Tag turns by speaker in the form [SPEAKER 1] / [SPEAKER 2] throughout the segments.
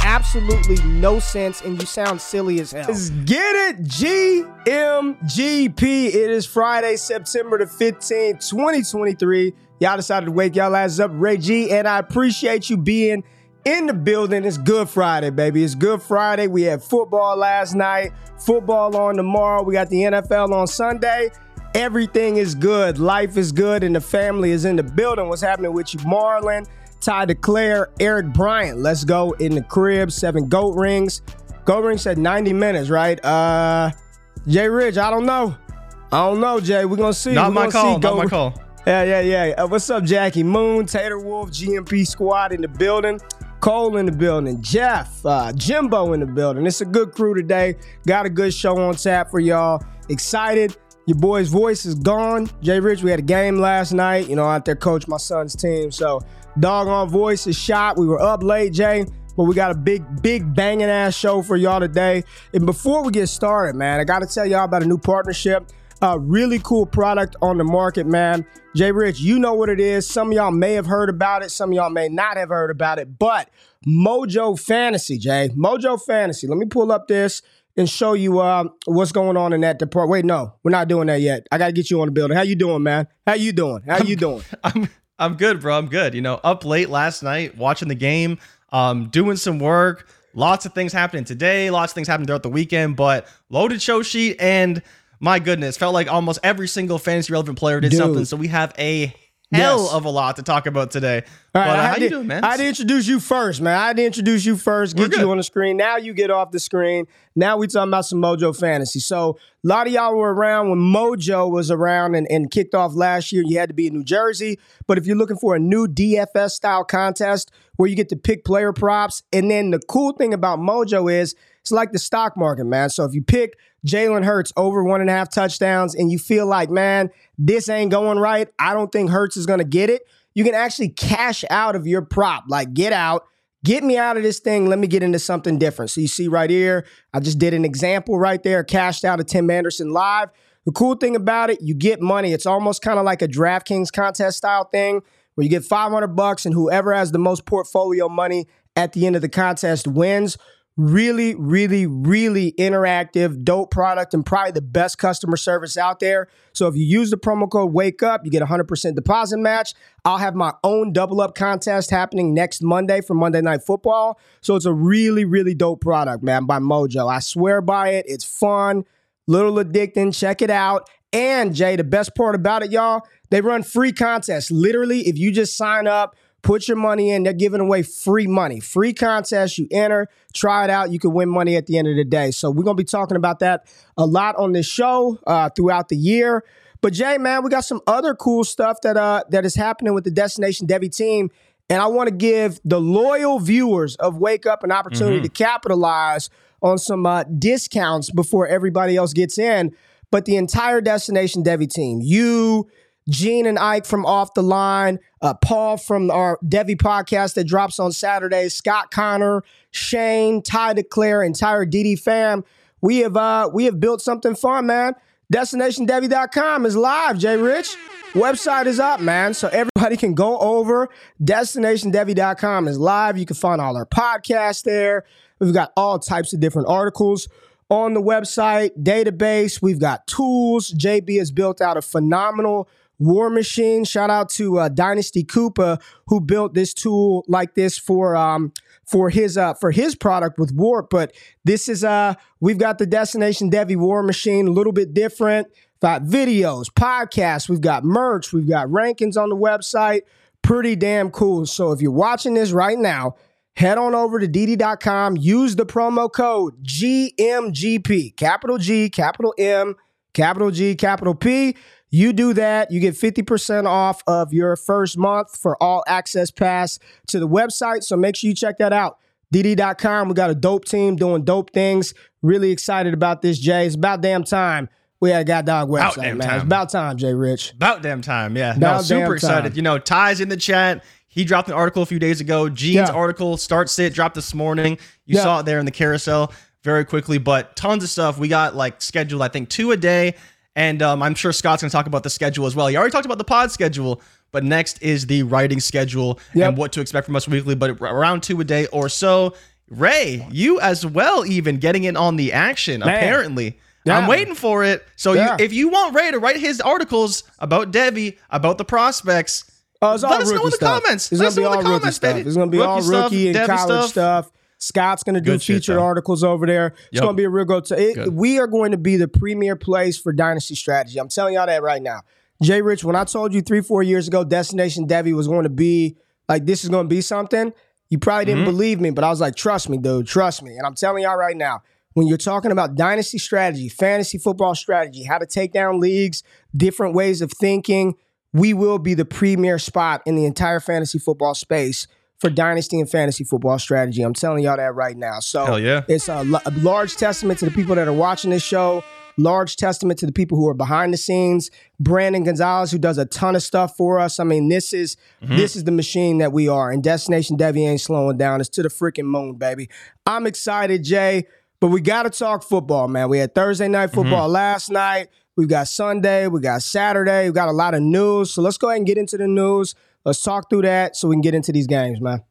[SPEAKER 1] absolutely no sense and you sound silly as hell. Let's get it, GMGP. It is Friday, September the 15th, 2023. Y'all decided to wake y'all asses up, Ray G, and I appreciate you being in the building. It's Good Friday, baby. It's Good Friday. We had football last night, football on tomorrow. We got the NFL on Sunday. Everything is good. Life is good, and the family is in the building. What's happening with you, Marlon? Ty DeClaire, Eric Bryant. Let's go in the crib. Seven goat rings. Goat rings said 90 minutes, right? Uh Jay Rich, I don't know. I don't know, Jay. We're gonna see.
[SPEAKER 2] Not
[SPEAKER 1] We're
[SPEAKER 2] my call.
[SPEAKER 1] See.
[SPEAKER 2] Not my call.
[SPEAKER 1] Yeah, yeah, yeah. Uh, what's up, Jackie Moon, Tater Wolf, GMP Squad in the building. Cole in the building, Jeff, uh, Jimbo in the building. It's a good crew today. Got a good show on tap for y'all. Excited. Your boy's voice is gone. Jay Rich, we had a game last night. You know, out there coach my son's team. So, doggone voice is shot. We were up late, Jay, but we got a big, big banging ass show for y'all today. And before we get started, man, I got to tell y'all about a new partnership. A really cool product on the market, man. Jay Rich, you know what it is. Some of y'all may have heard about it, some of y'all may not have heard about it, but Mojo Fantasy, Jay. Mojo Fantasy. Let me pull up this and show you uh, what's going on in that department. Wait, no, we're not doing that yet. I got to get you on the building. How you doing, man? How you doing? How you doing?
[SPEAKER 2] I'm I'm good, bro. I'm good. You know, up late last night watching the game, um, doing some work. Lots of things happening today. Lots of things happening throughout the weekend. But loaded show sheet and my goodness, felt like almost every single fantasy relevant player did
[SPEAKER 1] Dude.
[SPEAKER 2] something. So we have a hell
[SPEAKER 1] Yes.
[SPEAKER 2] of a lot to talk about today.
[SPEAKER 1] All right,
[SPEAKER 2] but uh,
[SPEAKER 1] I
[SPEAKER 2] how you doing, man?
[SPEAKER 1] I had to introduce you first, man. I had to introduce you first, get you on the screen. Now you get off the screen. Now we talking about some Mojo Fantasy. So a lot of y'all were around when Mojo was around and, and kicked off last year. You had to be in New Jersey. But if you're looking for a new DFS style contest where you get to pick player props, and then the cool thing about Mojo is it's like the stock market, man. So if you pick Jalen Hurts over one and a half touchdowns and you feel like, man, this ain't going right, I don't think Hurts is going to get it, you can actually cash out of your prop. Like, get out, get me out of this thing. Let me get into something different. So you see right here, I just did an example right there, cashed out of Tim Anderson live. The cool thing about it, you get money. It's almost kind of like a DraftKings contest style thing where you get 500 bucks and whoever has the most portfolio money at the end of the contest wins. Really, really, really interactive, dope product, and probably the best customer service out there. So if you use the promo code Wake Up, you get a 100% deposit match. I'll have my own double up contest happening next Monday for Monday Night Football. So it's a really, really dope product, man, by Mojo. I swear by it. It's fun, little addicting. Check it out. And Jay, the best part about it, y'all, they run free contests. Literally, if you just sign up, put your money in, they're giving away free money. Free contest, you enter, try it out, you can win money at the end of the day. So we're gonna be talking about that a lot on this show uh, throughout the year. But Jay, man, we got some other cool stuff that uh that is happening with the Destination Devy team. And I want to give the loyal viewers of Wake Up an opportunity to capitalize on some uh, discounts before everybody else gets in. But the entire Destination Devy team, you, Gene and Ike from Off the Line, uh, Paul from our Devy podcast that drops on Saturday, Scott Connor, Shane, Ty DeClaire, entire DD fam. We have uh, we have built something fun, man. DestinationDevy.com is live, Jay Rich. Website is up, man. So everybody can go over. DestinationDevy.com is live. You can find all our podcasts there. We've got all types of different articles on the website, database. We've got tools. JB has built out a phenomenal war machine. Shout out to uh, Dynasty Koopa who built this tool like this for um, for his uh, for his product with Warp. But this is uh we've got the Destination Devy War Machine, a little bit different. Got videos, podcasts, we've got merch, we've got rankings on the website. Pretty damn cool. So if you're watching this right now, head on over to DD.com, use the promo code GMGP, capital G, capital M, capital G, capital P. You do that, you get 50% off of your first month for all access pass to the website. So make sure you check that out. DD.com. We got a dope team doing dope things. Really excited about this, Jay. It's about damn time we had a God Dog website, man. Time. It's about time, Jay Rich.
[SPEAKER 2] About damn time, yeah. About no, super excited. Time. You know, Ty's in the chat. He dropped an article a few days ago. Gene's yeah. article, Start Sit, dropped this morning. You yeah. saw it there in the carousel very quickly, but tons of stuff. We got like scheduled, I think, two a day. And um, I'm sure Scott's going to talk about the schedule as well. He already talked about the pod schedule, but next is the writing schedule yep. and what to expect from us weekly, but around two a day or so. Ray, you as well, even getting in on the action, Man. apparently. Yeah. I'm waiting for it. So yeah. you, if you want Ray to write his articles about Devy, about the prospects,
[SPEAKER 1] it's all let us know in the stuff. comments. It's gonna be all rookie stuff. Baby. It's gonna be rookie all rookie stuff, and college stuff. stuff. Scott's gonna do Good featured shit, articles over there. It's yep. gonna be a real go to. we are going to be the premier place for dynasty strategy. I'm telling y'all that right now. Jay Rich, when I told you three, four years ago, Destination Devy was going to be like this is going to be something, you probably didn't mm-hmm. believe me, but I was like, trust me, dude, trust me. And I'm telling y'all right now, when you're talking about dynasty strategy, fantasy football strategy, how to take down leagues, different ways of thinking, we will be the premier spot in the entire fantasy football space for dynasty and fantasy football strategy. I'm telling y'all that right now. So
[SPEAKER 2] yeah.
[SPEAKER 1] it's a, a large testament to the people that are watching this show. Large testament to the people who are behind the scenes. Brandon Gonzalez, who does a ton of stuff for us. I mean, this is mm-hmm. this is the machine that we are. And Destination Devy ain't slowing down. It's to the freaking moon, baby. I'm excited, Jay. But we got to talk football, man. We had Thursday night mm-hmm. football mm-hmm. last night. We've got Sunday. We got Saturday. We got a lot of news. So let's go ahead and get into the news. Let's talk through that so we can get into these games, man.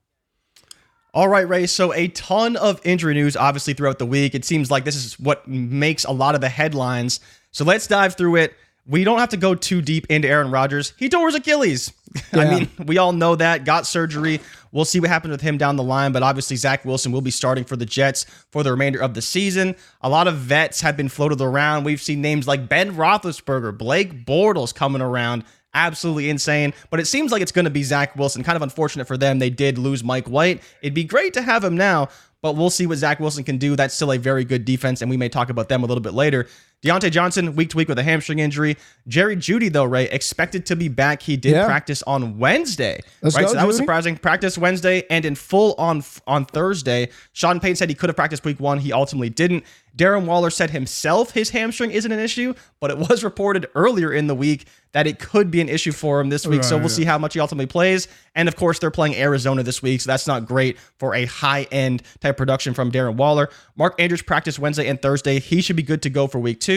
[SPEAKER 2] All right, Ray. So a ton of injury news, obviously, throughout the week. It seems like this is what makes a lot of the headlines. So let's dive through it we don't have to go too deep into Aaron Rodgers. He tore his Achilles. Yeah. I mean, we all know that. Got surgery. We'll see what happens with him down the line. But obviously, Zach Wilson will be starting for the Jets for the remainder of the season. A lot of vets have been floated around. We've seen names like Ben Roethlisberger, Blake Bortles coming around. Absolutely insane. But it seems like it's going to be Zach Wilson. Kind of unfortunate for them. They did lose Mike White. It'd be great to have him now but we'll see what Zach Wilson can do. That's still a very good defense, and we may talk about them a little bit later. Diontae Johnson, week to week with a hamstring injury. Jerry Jeudy, though, Ray, expected to be back. He did yeah. practice on Wednesday. Let's right, go, so that Jeudy. was surprising. Practice Wednesday and in full on on Thursday. Sean Payton said he could have practiced week one. He ultimately didn't. Darren Waller said himself his hamstring isn't an issue, but it was reported earlier in the week that it could be an issue for him this week. Right, so we'll yeah. see how much he ultimately plays. And of course, they're playing Arizona this week, so that's not great for a high end type production from Darren Waller. Mark Andrews practiced Wednesday and Thursday. He should be good to go for week two.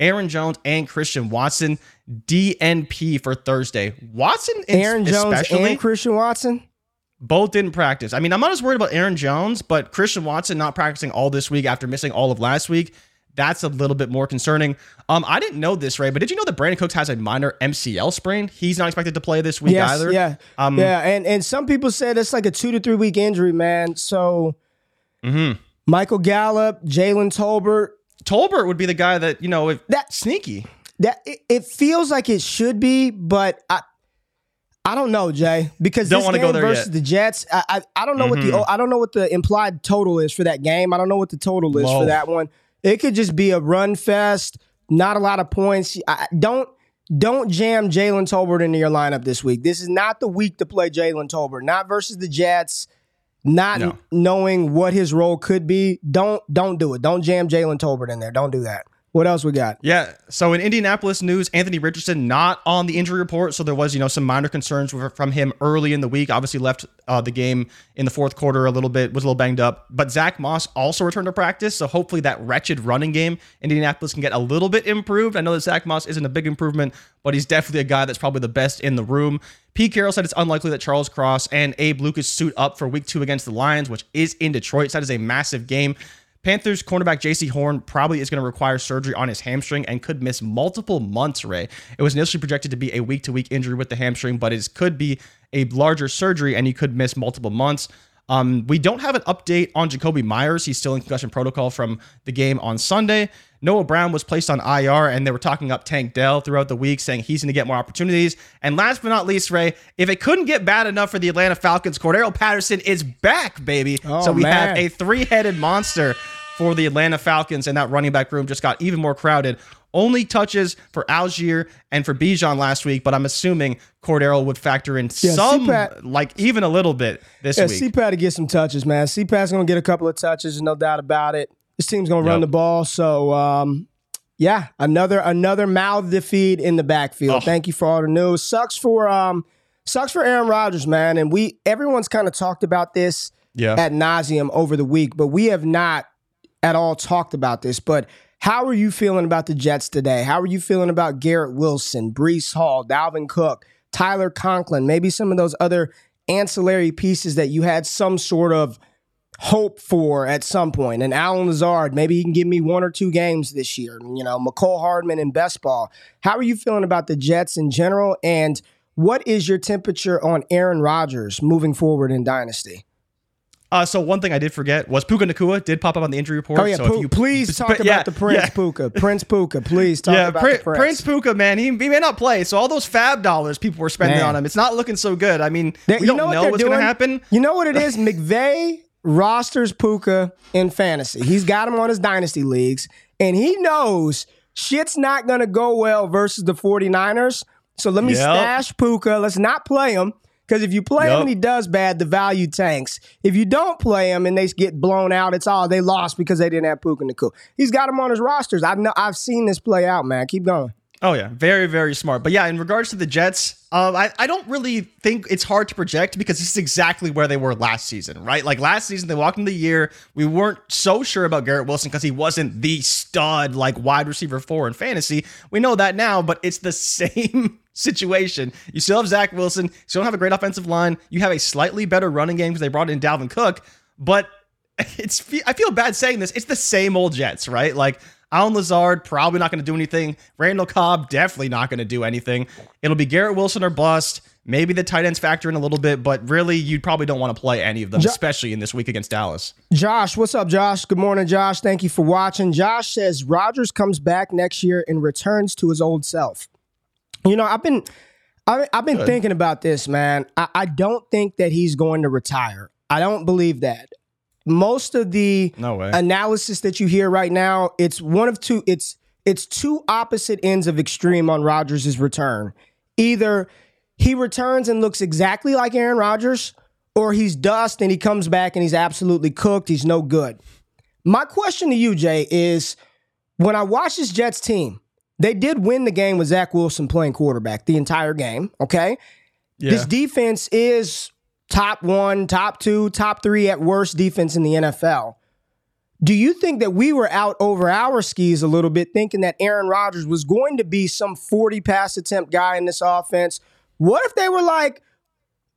[SPEAKER 2] Aaron Jones and Christian Watson DNP for Thursday. Watson,
[SPEAKER 1] Aaron Jones and Christian Watson.
[SPEAKER 2] Both didn't practice. I mean, I'm not as worried about Aaron Jones, but Christian Watson not practicing all this week after missing all of last week. That's a little bit more concerning. Um, I didn't know this, Ray, but did you know that Brandin Cooks has a minor MCL sprain? He's not expected to play this week yes, either.
[SPEAKER 1] Yeah, um, yeah, and and some people said it's like a two to three week injury, man. So, mm-hmm. Michael Gallup, Jalen Tolbert.
[SPEAKER 2] Tolbert would be the guy that you know if that sneaky.
[SPEAKER 1] That it, it feels like it should be, but I I don't know, Jay, because don't this game go there versus yet. the Jets, I, I, I don't know mm-hmm. what the I don't know what the implied total is for that game. I don't know what the total is Whoa. for that one. It could just be a run fest, not a lot of points. I, don't don't jam Jalen Tolbert into your lineup this week. This is not the week to play Jalen Tolbert. Not versus the Jets. Not
[SPEAKER 2] No.
[SPEAKER 1] knowing what his role could be, don't don't do it. Don't jam Jalen Tolbert in there. Don't do that. What else we got?
[SPEAKER 2] Yeah. So in Indianapolis news, Anthony Richardson not on the injury report. So there was, you know, some minor concerns from him early in the week. Obviously left uh, the game in the fourth quarter a little bit, was a little banged up. But Zack Moss also returned to practice. So hopefully that wretched running game, Indianapolis can get a little bit improved. I know that Zack Moss isn't a big improvement, but he's definitely a guy that's probably the best in the room. Pete Carroll said it's unlikely that Charles Cross and Abe Lucas suit up for week two against the Lions, which is in Detroit. So that is a massive game. Panthers cornerback Jaycee Horn probably is going to require surgery on his hamstring and could miss multiple months, Ray. It was initially projected to be a week to week injury with the hamstring, but it could be a larger surgery and he could miss multiple months. Um, we don't have an update on Jakobi Meyers. He's still in concussion protocol from the game on Sunday. Noah Brown was placed on IR, and they were talking up Tank Dell throughout the week, saying he's going to get more opportunities. And last but not least, Ray, if it couldn't get bad enough for the Atlanta Falcons, Cordarrelle Patterson is back, baby.
[SPEAKER 1] Oh,
[SPEAKER 2] so we
[SPEAKER 1] man.
[SPEAKER 2] have a three-headed monster for the Atlanta Falcons, and that running back room just got even more crowded. Only touches for Allgeier and for Bijan last week, but I'm assuming Cordarrelle would factor in
[SPEAKER 1] Yeah,
[SPEAKER 2] some,
[SPEAKER 1] CPAT
[SPEAKER 2] like even a little bit this
[SPEAKER 1] Yeah,
[SPEAKER 2] week.
[SPEAKER 1] CPAT to get some touches, man. CPAT's gonna get a couple of touches, no doubt about it. This team's gonna run the ball, so um, yeah, another another mouth to feed in the backfield.
[SPEAKER 2] Oh.
[SPEAKER 1] Thank you for all the news. Sucks for um, sucks for Aaron Rodgers, man. And we everyone's kind of talked about this
[SPEAKER 2] yeah.
[SPEAKER 1] at nauseum over the week, but we have not at all talked about this. But how are you feeling about the Jets today? How are you feeling about Garrett Wilson, Breece Hall, Dalvin Cook, Tyler Conklin, maybe some of those other ancillary pieces that you had some sort of hope for at some point? And Allen Lazard, maybe he can give me one or two games this year. You know, Mecole Hardman and Best Ball. How are you feeling about the Jets in general? And what is your temperature on Aaron Rodgers moving forward in Dynasty?
[SPEAKER 2] Uh, so one thing I did forget was Puka Nacua did pop up on the injury report.
[SPEAKER 1] Oh yeah,
[SPEAKER 2] so if you
[SPEAKER 1] please talk
[SPEAKER 2] but
[SPEAKER 1] about
[SPEAKER 2] yeah,
[SPEAKER 1] the Prince
[SPEAKER 2] yeah.
[SPEAKER 1] Puka. Prince Puka, please talk
[SPEAKER 2] yeah,
[SPEAKER 1] about Prince.
[SPEAKER 2] Prince Puka, man, he, he may not play. So all those fab dollars people were spending
[SPEAKER 1] Man.
[SPEAKER 2] on him, it's not looking so good. I mean,
[SPEAKER 1] They-
[SPEAKER 2] we don't know
[SPEAKER 1] they're
[SPEAKER 2] what's going to happen.
[SPEAKER 1] You know what it is? McVay rosters Puka in fantasy. He's got him on his dynasty leagues, and he knows shit's not going to go well versus the 49ers. So let me
[SPEAKER 2] Yep.
[SPEAKER 1] stash Puka. Let's not play him. Because if you play him and he does bad, the value tanks. If you don't play him and they get blown out, it's all they lost because they didn't have Puka Nacua. He's got him on his rosters. I know I've seen this play out, man. Keep going.
[SPEAKER 2] Oh yeah, very very smart. But yeah, in regards to the Jets, um, I I don't really think it's hard to project because this is exactly where they were last season, right? Like last season, they walked into the year, we weren't so sure about Garrett Wilson because he wasn't the stud like wide receiver four in fantasy. We know that now, but it's the same situation. You still have Zach Wilson, you still don't have a great offensive line. You have a slightly better running game because they brought in Dalvin Cook, but it's I feel bad saying this. It's the same old Jets, right? Like Allen Lazard probably not going to do anything. Randall Cobb definitely not going to do anything. It'll be Garrett Wilson or bust. Maybe the tight ends factor in a little bit, but really you probably don't want to play any of them, especially in this week against Dallas.
[SPEAKER 1] Josh, what's up, Josh? Good morning, Josh. Thank you for watching. Josh says Rodgers comes back next year and returns to his old self. You know, I've been I, I've been thinking about this, man. I, I don't think that he's going to retire. I don't believe that. Most of the
[SPEAKER 2] No
[SPEAKER 1] analysis that you hear right now, it's one of two. It's it's two opposite ends of extreme on Rodgers' return. Either he returns and looks exactly like Aaron Rodgers, or he's dust and he comes back and he's absolutely cooked. He's no good. My question to you, Jay, is when I watch this Jets team, they did win the game with Zach Wilson playing quarterback the entire game. Okay.
[SPEAKER 2] Yeah.
[SPEAKER 1] This defense is top one, top two, top three at worst defense in the NFL. Do you think that we were out over our skis a little bit, thinking that Aaron Rodgers was going to be some 40 pass attempt guy in this offense? What if they were like,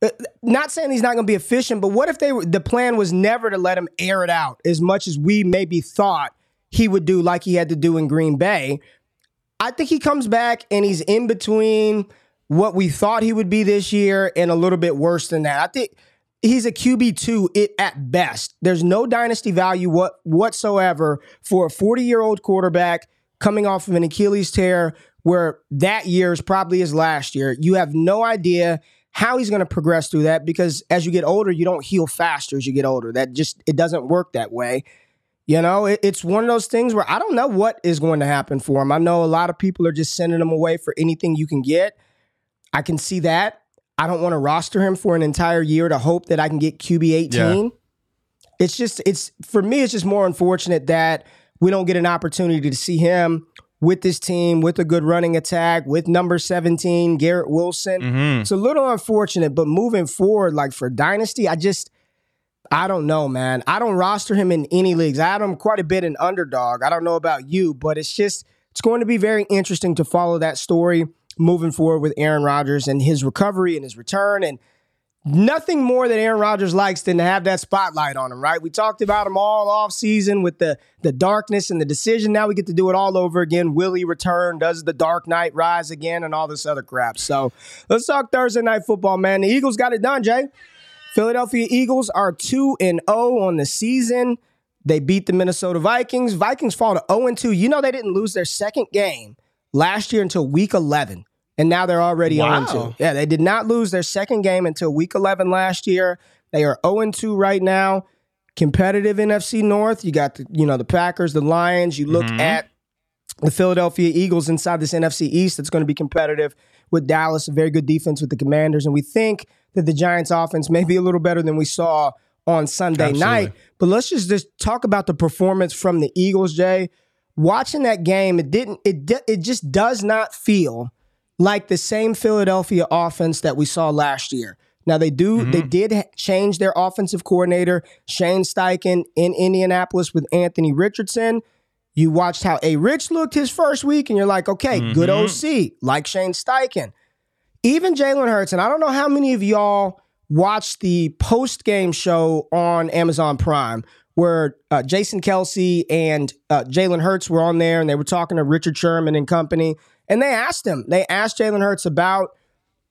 [SPEAKER 1] uh, not saying he's not going to be efficient, but what if they were, the plan was never to let him air it out as much as we maybe thought he would do, like he had to do in Green Bay? I think he comes back and he's in between what we thought he would be this year and a little bit worse than that. I think he's a QB two it at best. There's no dynasty value what whatsoever for a 40 year old quarterback coming off of an Achilles tear, where that year is probably his last year. You have no idea how he's going to progress through that because as you get older, you don't heal faster as you get older. That just it doesn't work that way. You know, it, it's one of those things where I don't know what is going to happen for him. I know a lot of people are just sending him away for anything you can get. I can see that. I don't want to roster him for an entire year to hope that I can get QB 18. It's just it's for me it's just more unfortunate that we don't get an opportunity to see him with this team with a good running attack with number 17 Garrett Wilson.
[SPEAKER 2] Mm-hmm.
[SPEAKER 1] It's a little unfortunate, but moving forward like for dynasty, I just I don't know, man. I don't roster him in any leagues. I had him quite a bit in underdog. I don't know about you, but it's just it's going to be very interesting to follow that story moving forward with Aaron Rodgers and his recovery and his return and nothing more that Aaron Rodgers likes than to have that spotlight on him, right? We talked about him all off season with the the darkness and the decision. Now we get to do it all over again. Will he return? Does the dark knight rise again and all this other crap? So let's talk Thursday night football, man. The Eagles got it done, Jay. Philadelphia Eagles are 2 and 0 on the season. They beat the Minnesota Vikings. Vikings fall to 0 and 2. You know they didn't lose their second game last year until week 11 and now they're already
[SPEAKER 2] Wow.
[SPEAKER 1] 0 2. Yeah, they did not lose their second game until week 11 last year. They are 0 2 right now. Competitive NFC North. You got the, you know, the Packers, the Lions. You look mm-hmm. at the Philadelphia Eagles inside this NFC East that's going to be competitive with Dallas, a very good defense with the Commanders. And we think that the Giants offense may be a little better than we saw on Sunday
[SPEAKER 2] Absolutely.
[SPEAKER 1] night. But let's just, just talk about the performance from the Eagles, Jay. Watching that game, it didn't it it just does not feel like the same Philadelphia offense that we saw last year. Now they do they mm-hmm. did change their offensive coordinator Shane Steichen in Indianapolis with Anthony Richardson. You watched how A Rich looked his first week, and you're like, okay, good mm-hmm. OC, like Shane Steichen. Even Jalen Hurts, and I don't know how many of y'all watched the post game show on Amazon Prime where uh, Jason Kelce and uh, Jalen Hurts were on there, and they were talking to Richard Sherman and company, and they asked him, they asked Jalen Hurts about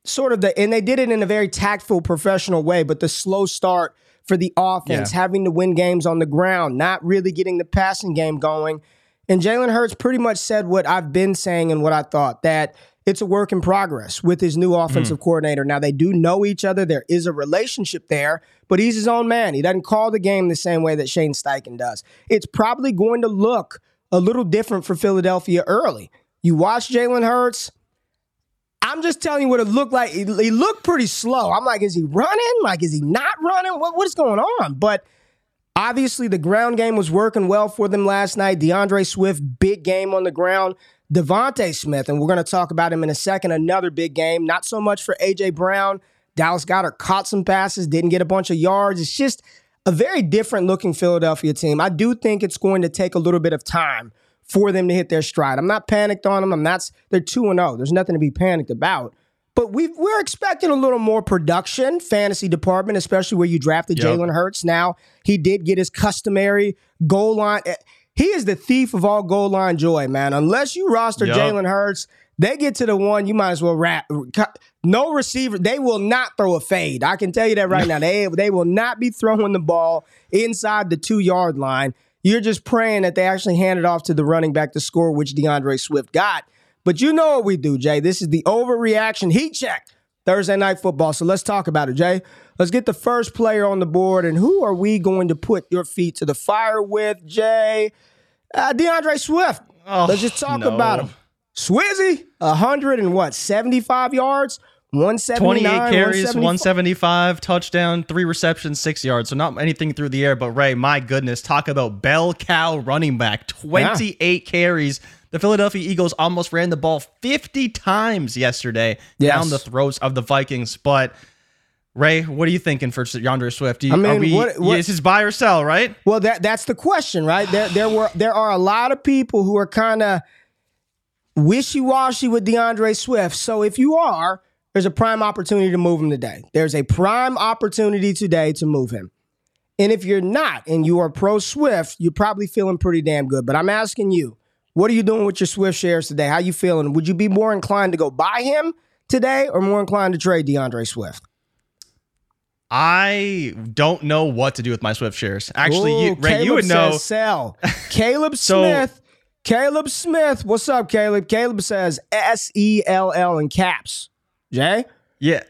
[SPEAKER 1] sort of the, and they did it in a very tactful, professional way, but the slow start for the offense,
[SPEAKER 2] Yeah.
[SPEAKER 1] having to win games on the ground, not really getting the passing game going. And Jalen Hurts pretty much said what I've been saying and what I thought that it's a work in progress with his new offensive mm. coordinator. Now, they do know each other. There is a relationship there, but he's his own man. He doesn't call the game the same way that Shane Steichen does. It's probably going to look a little different for Philadelphia early. You watch Jalen Hurts. I'm just telling you what it looked like. He, he looked pretty slow. I'm like, is he running? Like, is he not running? What, what is going on? But obviously, the ground game was working well for them last night. DeAndre Swift, big game on the ground. DeVonta Smith, and we're going to talk about him in a second, another big game. Not so much for A.J. Brown. Dallas Goedert caught some passes, didn't get a bunch of yards. It's just a very different looking Philadelphia team. I do think it's going to take a little bit of time for them to hit their stride. I'm not panicked on them. I'm not. They're two and zero. There's nothing to be panicked about. But we we're expecting a little more production, fantasy department, especially where you drafted
[SPEAKER 2] Yep.
[SPEAKER 1] Jalen Hurts. Now he did get his customary goal line. He is the thief of all goal line joy, man. Unless you roster
[SPEAKER 2] Yep.
[SPEAKER 1] Jalen Hurts, they get to the one, you might as well wrap. No receiver, they will not throw a fade. I can tell you that right now. They they will not be throwing the ball inside the two yard line. You're just praying that they actually hand it off to the running back to score, which DeAndre Swift got. But you know what we do, Jay. This is the overreaction heat check Thursday night football. So let's talk about it, Jay. Let's get the first player on the board. And who are we going to put your feet to the fire with, Jay? Uh, DeAndre Swift.
[SPEAKER 2] Oh,
[SPEAKER 1] let's just talk
[SPEAKER 2] no.
[SPEAKER 1] about him. Swizzy, 100 and what, 75 yards? 179,
[SPEAKER 2] 28 carries,
[SPEAKER 1] 175.
[SPEAKER 2] 175, touchdown, three receptions, six yards. So not anything through the air, but Ray, my goodness, talk about bell cow running back. 28 carries. The Philadelphia Eagles almost ran the ball 50 times yesterday
[SPEAKER 1] Yes.
[SPEAKER 2] down the throats of the Vikings. But Ray, what are you thinking for DeAndre Swift? Do you,
[SPEAKER 1] I mean,
[SPEAKER 2] we,
[SPEAKER 1] what- what-
[SPEAKER 2] is his buy or sell, right?
[SPEAKER 1] Well, that that's the question, right? There there were there are a lot of people who are kind of wishy-washy with DeAndre Swift. So if you are, there's a prime opportunity to move him today. There's a prime opportunity today to move him. And if you're not and you are pro Swift, you're probably feeling pretty damn good. But I'm asking you, what are you doing with your Swift shares today? How you feeling? Would you be more inclined to go buy him today or more inclined to trade DeAndre Swift?
[SPEAKER 2] I don't know what to do with my Swift shares. Actually, you, Ray,
[SPEAKER 1] Caleb
[SPEAKER 2] you would know.
[SPEAKER 1] says sell. Caleb
[SPEAKER 2] So-
[SPEAKER 1] Smith. Caleb Smith. What's up, Caleb? Caleb says S E L L in caps. Jay?
[SPEAKER 2] Yeah.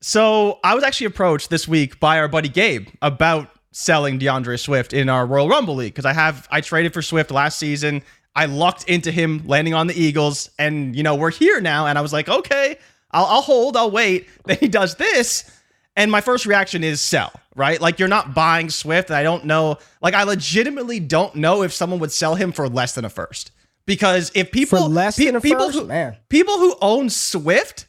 [SPEAKER 2] So I was actually approached this week by our buddy Gabe about selling DeAndre Swift in our Royal Rumble League because I have I traded for Swift last season. I lucked into him landing on the Eagles, and you know we're here now. And I was like, okay, I'll, I'll hold, I'll wait. Then he does this, and my first reaction is sell, right? Like you're not buying Swift. I don't know. Like I legitimately don't know if someone would sell him for less than a first. Because if people
[SPEAKER 1] For less
[SPEAKER 2] pe-
[SPEAKER 1] than a
[SPEAKER 2] people
[SPEAKER 1] first?
[SPEAKER 2] who
[SPEAKER 1] Man.
[SPEAKER 2] people who own Swift,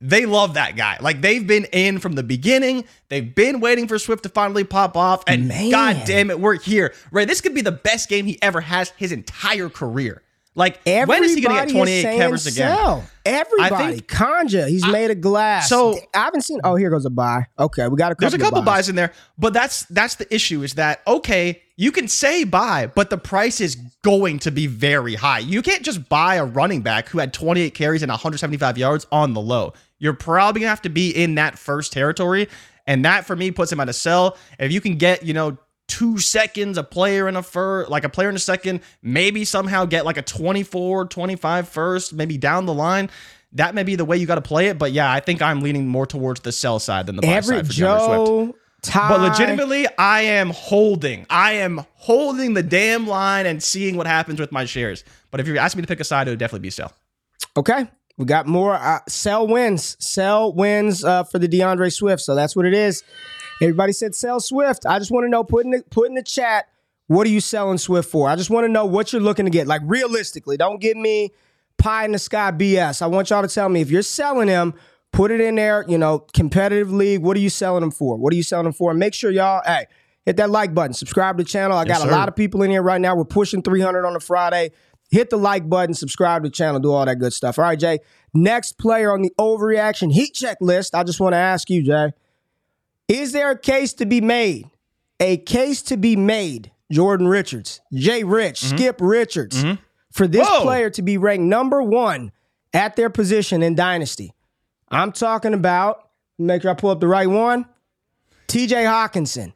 [SPEAKER 2] they love that guy. Like they've been in from the beginning. They've been waiting for Swift to finally pop off. And
[SPEAKER 1] Man.
[SPEAKER 2] god damn it, we're here. Right. This could be the best game he ever has his entire career. Like when is he gonna get 28
[SPEAKER 1] saying
[SPEAKER 2] covers again?
[SPEAKER 1] sell. Everybody.
[SPEAKER 2] think-
[SPEAKER 1] Kanja, he's made of glass.
[SPEAKER 2] so-
[SPEAKER 1] I haven't seen. Oh, here goes a buy. Okay, we got a couple.
[SPEAKER 2] There's a couple
[SPEAKER 1] of
[SPEAKER 2] buys in there, but that's that's the issue is that okay, you can say buy, but the price is going to be very high. You can't just buy a running back who had 28 carries and 175 yards on the low. You're probably gonna have to be in that first territory, and that for me puts him at a sell. If you can get, you know, two seconds, a player in a fur, like a player in a second, maybe somehow get like a 24, 25 first, maybe down the line. That may be the way you got to play it, but yeah, I think I'm leaning more towards the sell side than the buy
[SPEAKER 1] Every
[SPEAKER 2] side for DeAndre Swift.
[SPEAKER 1] Joe. Ty,
[SPEAKER 2] But legitimately, I am holding. I am holding the damn line and seeing what happens with my shares. But if you're asking me to pick a side, it would definitely be sell.
[SPEAKER 1] Okay. We got more. Uh, sell wins. Sell wins uh, for the DeAndre Swift. So that's what it is. Everybody said sell Swift. I just want to know, put in, the, put in the chat, what are you selling Swift for? I just want to know what you're looking to get. Like realistically, don't give me pie in the sky BS. I want y'all to tell me if you're selling him, put it in there, you know, competitive league. What are you selling him for? What are you selling him for? And make sure y'all, hey, hit that like button, subscribe to the channel. I
[SPEAKER 2] Yes,
[SPEAKER 1] got a lot of people in here right now. We're pushing 300 on a Friday. Hit the like button, subscribe to the channel, do all that good stuff. All right, Jay. Next player on the overreaction heat check list. I just want to ask you, Jay. Is there a case to be made? A case to be made, Jordan Richards, Jay Rich, mm-hmm. Skip Richards, mm-hmm. for this
[SPEAKER 2] Whoa.
[SPEAKER 1] player to be ranked number one at their position in Dynasty. I'm talking about, make sure I pull up the right one, TJ Hockenson.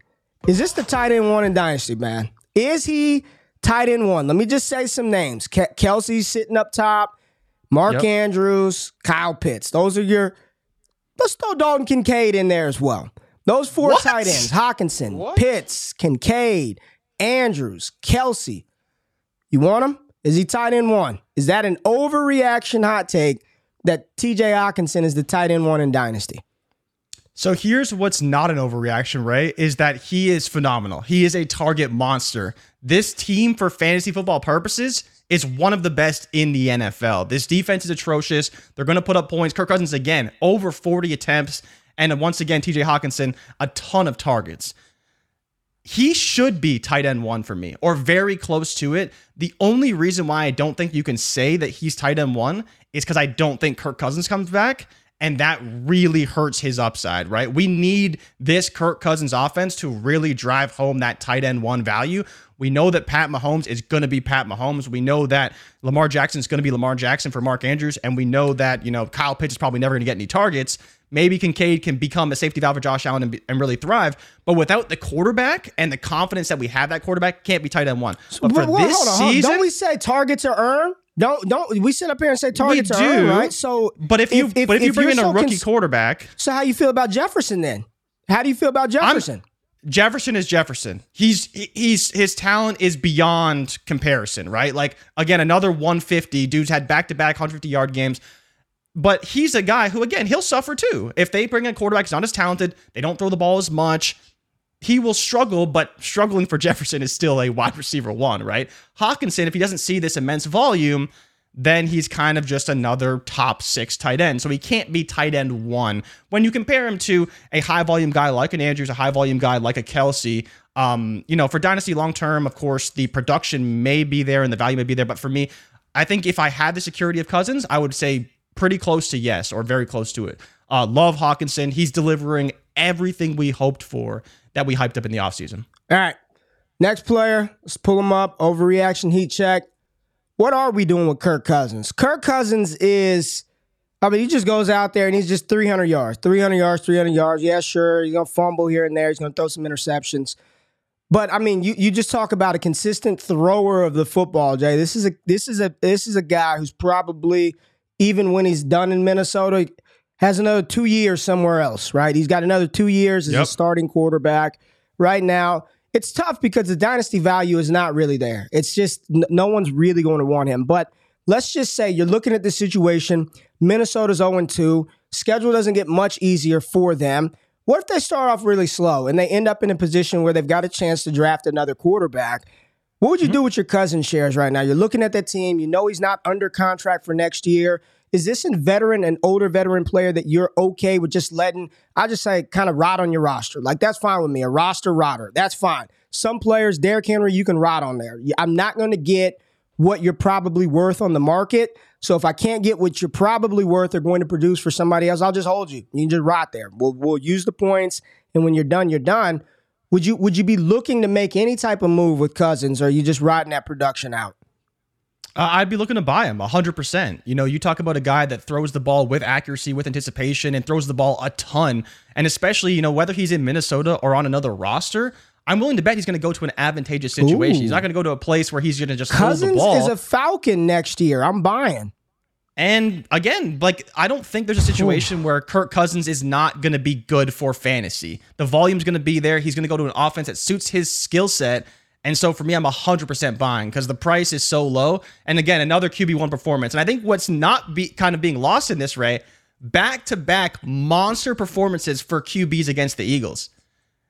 [SPEAKER 1] Is this the tight end one in Dynasty, man? Is he tight end one? Let me just say some names. Ke- Kelce's sitting up top, Mark
[SPEAKER 2] Yep.
[SPEAKER 1] Andrews, Kyle Pitts. Those are your, let's throw Dalton Kincaid in there as well. Those four
[SPEAKER 2] What?
[SPEAKER 1] tight ends Hockenson, Pitts, Kincaid, Andrews, Kelce. You want him? Is he tight end one? Is that an overreaction hot take that TJ Hockenson is the tight end one in Dynasty?
[SPEAKER 2] So here's what's not an overreaction, Ray, is that he is phenomenal. He is a target monster. This team, for fantasy football purposes, is one of the best in the NFL. This defense is atrocious. They're going to put up points. Kirk Cousins, again, over 40 attempts. And once again, TJ Hockenson, a ton of targets. He should be tight end one for me, or very close to it. The only reason why I don't think you can say that he's tight end one is because I don't think Kirk Cousins comes back. And that really hurts his upside, right? We need this Kirk Cousins offense to really drive home that tight end one value. We know that Pat Mahomes is going to be Pat Mahomes. We know that Lamar Jackson is going to be Lamar Jackson for Mark Andrews. And we know that, you know, Kyle Pitts is probably never going to get any targets. Maybe Kincaid can become a safety valve for Josh Allen and, be, and really thrive. But without the quarterback and the confidence that we have that quarterback, can't be tight end one. But for
[SPEAKER 1] well,
[SPEAKER 2] this
[SPEAKER 1] hold on, hold on.
[SPEAKER 2] season,
[SPEAKER 1] don't we say targets are earned? Don't don't we sit up here and say targets are earned, right? So,
[SPEAKER 2] but if you but if you bring
[SPEAKER 1] you're
[SPEAKER 2] in a
[SPEAKER 1] so
[SPEAKER 2] rookie
[SPEAKER 1] cons-
[SPEAKER 2] quarterback,
[SPEAKER 1] so how you feel about Jefferson then? How do you feel about Jefferson?
[SPEAKER 2] Jefferson is Jefferson. He's he's his talent is beyond comparison, right? Like again, another 150 dudes had back to back 150 yard games. But he's a guy who, again, he'll suffer too. If they bring a quarterback who's not as talented, they don't throw the ball as much, he will struggle, but struggling for Jefferson is still a wide receiver one, right? Hockenson, if he doesn't see this immense volume, then he's kind of just another top six tight end. So he can't be tight end one. When you compare him to a high volume guy like an Andrews, a high volume guy like a Kelce, um, you know, for Dynasty long term, of course, the production may be there and the value may be there. But for me, I think if I had the security of Cousins, I would say pretty close to yes or very close to it. Uh, love Hockenson. He's delivering everything we hoped for that we hyped up in the offseason.
[SPEAKER 1] All right. Next player, let's pull him up. Overreaction heat check. What are we doing with Kirk Cousins? Kirk Cousins is, I mean, he just goes out there and he's just 300 yards, 300 yards, 300 yards. Yeah, sure. He's going to fumble here and there. He's going to throw some interceptions. But I mean, you, you just talk about a consistent thrower of the football, Jay. This is a this is a this is a guy who's probably even when he's done in Minnesota has another two years somewhere else, right? He's got another two years as a starting quarterback. Right now, it's tough because the dynasty value is not really there. It's just n- no one's really going to want him. But let's just say you're looking at the situation. Minnesota's 0 2. Schedule doesn't get much easier for them. What if they start off really slow and they end up in a position where they've got a chance to draft another quarterback? What would you mm-hmm. do with your cousin shares right now? You're looking at that team. You know he's not under contract for next year. Is this a veteran, an older veteran player that you're okay with just letting, I just say, kind of rot on your roster? Like, that's fine with me. A roster rotter. That's fine. Some players, Derrick Henry, you can rot on there. I'm not going to get what you're probably worth on the market. So if I can't get what you're probably worth or going to produce for somebody else, I'll just hold you. You can just rot there. We'll, we'll use the points. And when you're done, you're done. Would you would you be looking to make any type of move with Cousins, or are you just riding that production out?
[SPEAKER 2] Uh, I'd be looking to buy him 100%. You know, you talk about a guy that throws the ball with accuracy, with anticipation, and throws the ball a ton. And especially, you know, whether he's in Minnesota or on another roster, I'm willing to bet he's going to go to an advantageous situation. Ooh. He's not going to go to a place where he's going to just
[SPEAKER 1] Cousins
[SPEAKER 2] the ball.
[SPEAKER 1] is a Falcon next year. I'm buying.
[SPEAKER 2] And again, like I don't think there's a situation where Kirk Cousins is not going to be good for fantasy. The volume's going to be there. He's going to go to an offense that suits his skill set and so for me, I'm 100% buying because the price is so low. And again, another QB1 performance. And I think what's not be, kind of being lost in this, Ray, back to back monster performances for QBs against the Eagles.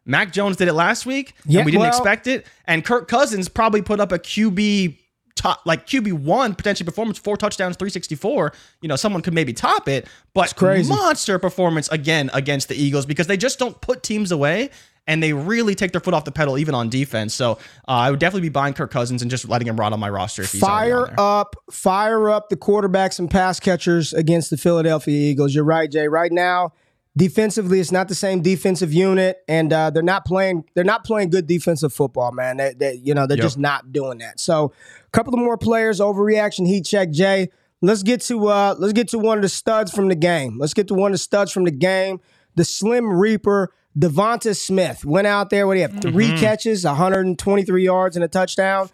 [SPEAKER 2] Mac Jones did it last week, yeah, and we didn't well, expect it. And Kirk Cousins probably put up a QB top, like QB one potentially performance, four touchdowns, 364. You know, someone could maybe top it, but crazy monster performance again against the Eagles because they just don't put teams away and they really take their foot off the pedal even on defense. So uh, I would definitely be buying Kirk Cousins and just letting him rot on my roster. If he's
[SPEAKER 1] fire up, fire up the quarterbacks and pass catchers against the Philadelphia Eagles. You're right, Jay. Right now, defensively, it's not the same defensive unit, and uh, they're not playing. They're not playing good defensive football, man. They, they you know, they're yep. just not doing that. So, a couple of more players overreaction heat check, Jay. Let's get to uh, let's get to one of the studs from the game. Let's get to one of the studs from the game. The Slim Reaper Devonta Smith went out there. What do you have? 3 mm-hmm. catches, 123 yards, and a touchdown.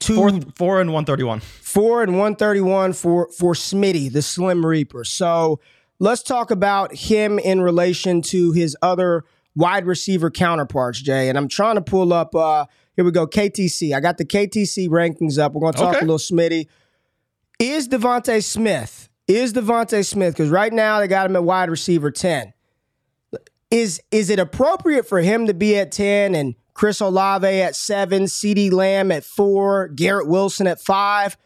[SPEAKER 2] Two, four, four and 131.
[SPEAKER 1] Four and 131 for for Smitty, the Slim Reaper. So let's talk about him in relation to his other wide receiver counterparts, Jay. And I'm trying to pull up. Uh, here we go. KTC. I got the KTC rankings up. We're going to talk okay. a little Smitty. Is DeVonta Smith? Is DeVonta Smith? Because right now they got him at wide receiver 10. Is is it appropriate for him to be at 10 and Chris Olave at 7, CeeDee Lamb at 4, Garrett Wilson at 5?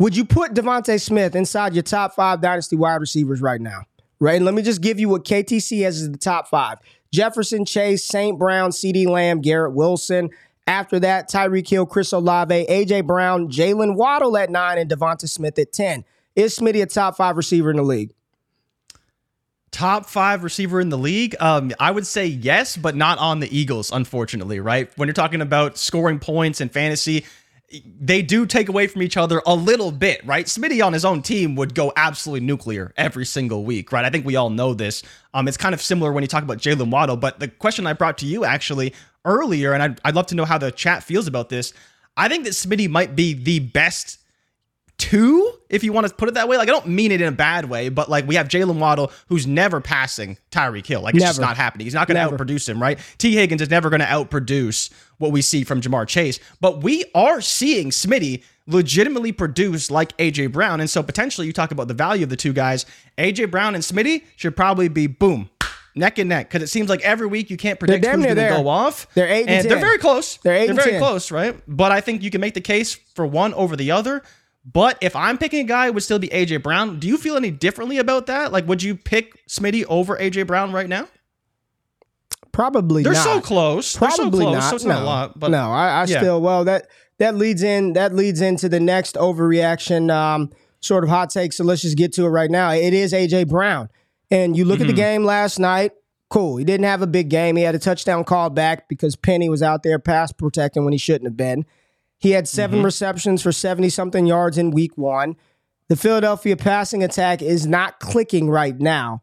[SPEAKER 1] Would you put DeVonta Smith inside your top 5 dynasty wide receivers right now? Right? And let me just give you what KTC has as the top 5. Jefferson, Chase, St. Brown, CeeDee Lamb, Garrett Wilson. After that, Tyreek Hill, Chris Olave, AJ Brown, Jaylen Waddle at 9, and DeVonta Smith at 10. Is Smitty a top 5 receiver in the league?
[SPEAKER 2] top five receiver in the league? Um, I would say yes, but not on the Eagles, unfortunately, right? When you're talking about scoring points and fantasy, they do take away from each other a little bit, right? Smitty on his own team would go absolutely nuclear every single week, right? I think we all know this. Um, it's kind of similar when you talk about Jaylen Waddle, but the question I brought to you actually earlier, and I'd, I'd love to know how the chat feels about this. I think that Smitty might be the best two, if you want to put it that way. Like, I don't mean it in a bad way, but like we have Jaylen Waddle, who's never passing Tyreek Hill. Like, it's never. just not happening. He's not going to outproduce him, right? Tee Higgins is never going to outproduce what we see from Ja'Marr Chase. But we are seeing Smitty legitimately produce like AJ Brown. And so potentially you talk about the value of the two guys. AJ Brown and Smitty should probably be boom. Neck and neck, because it seems like every week you can't predict who's going to go off.
[SPEAKER 1] They're eight and,
[SPEAKER 2] and they're very close.
[SPEAKER 1] They're eight.
[SPEAKER 2] They're very 10. close, right? But I think you can make the case for one over the other. But if I'm picking a guy, it would still be AJ Brown. Do you feel any differently about that? Like, would you pick Smitty over AJ Brown right now?
[SPEAKER 1] Probably
[SPEAKER 2] They're
[SPEAKER 1] not.
[SPEAKER 2] so close. Probably so close, not. So it's no. not a lot. But
[SPEAKER 1] no, I, I yeah. still well that that leads in that leads into the next overreaction um, sort of hot take. So let's just get to it right now. It is AJ Brown, and you look mm-hmm. at the mm-hmm. game last night. Cool. He didn't have a big game. He had a touchdown call back because Penny was out there pass protecting when he shouldn't have been. He had 7 mm-hmm. receptions for 70 something yards in week one. The Philadelphia passing attack is not clicking right now.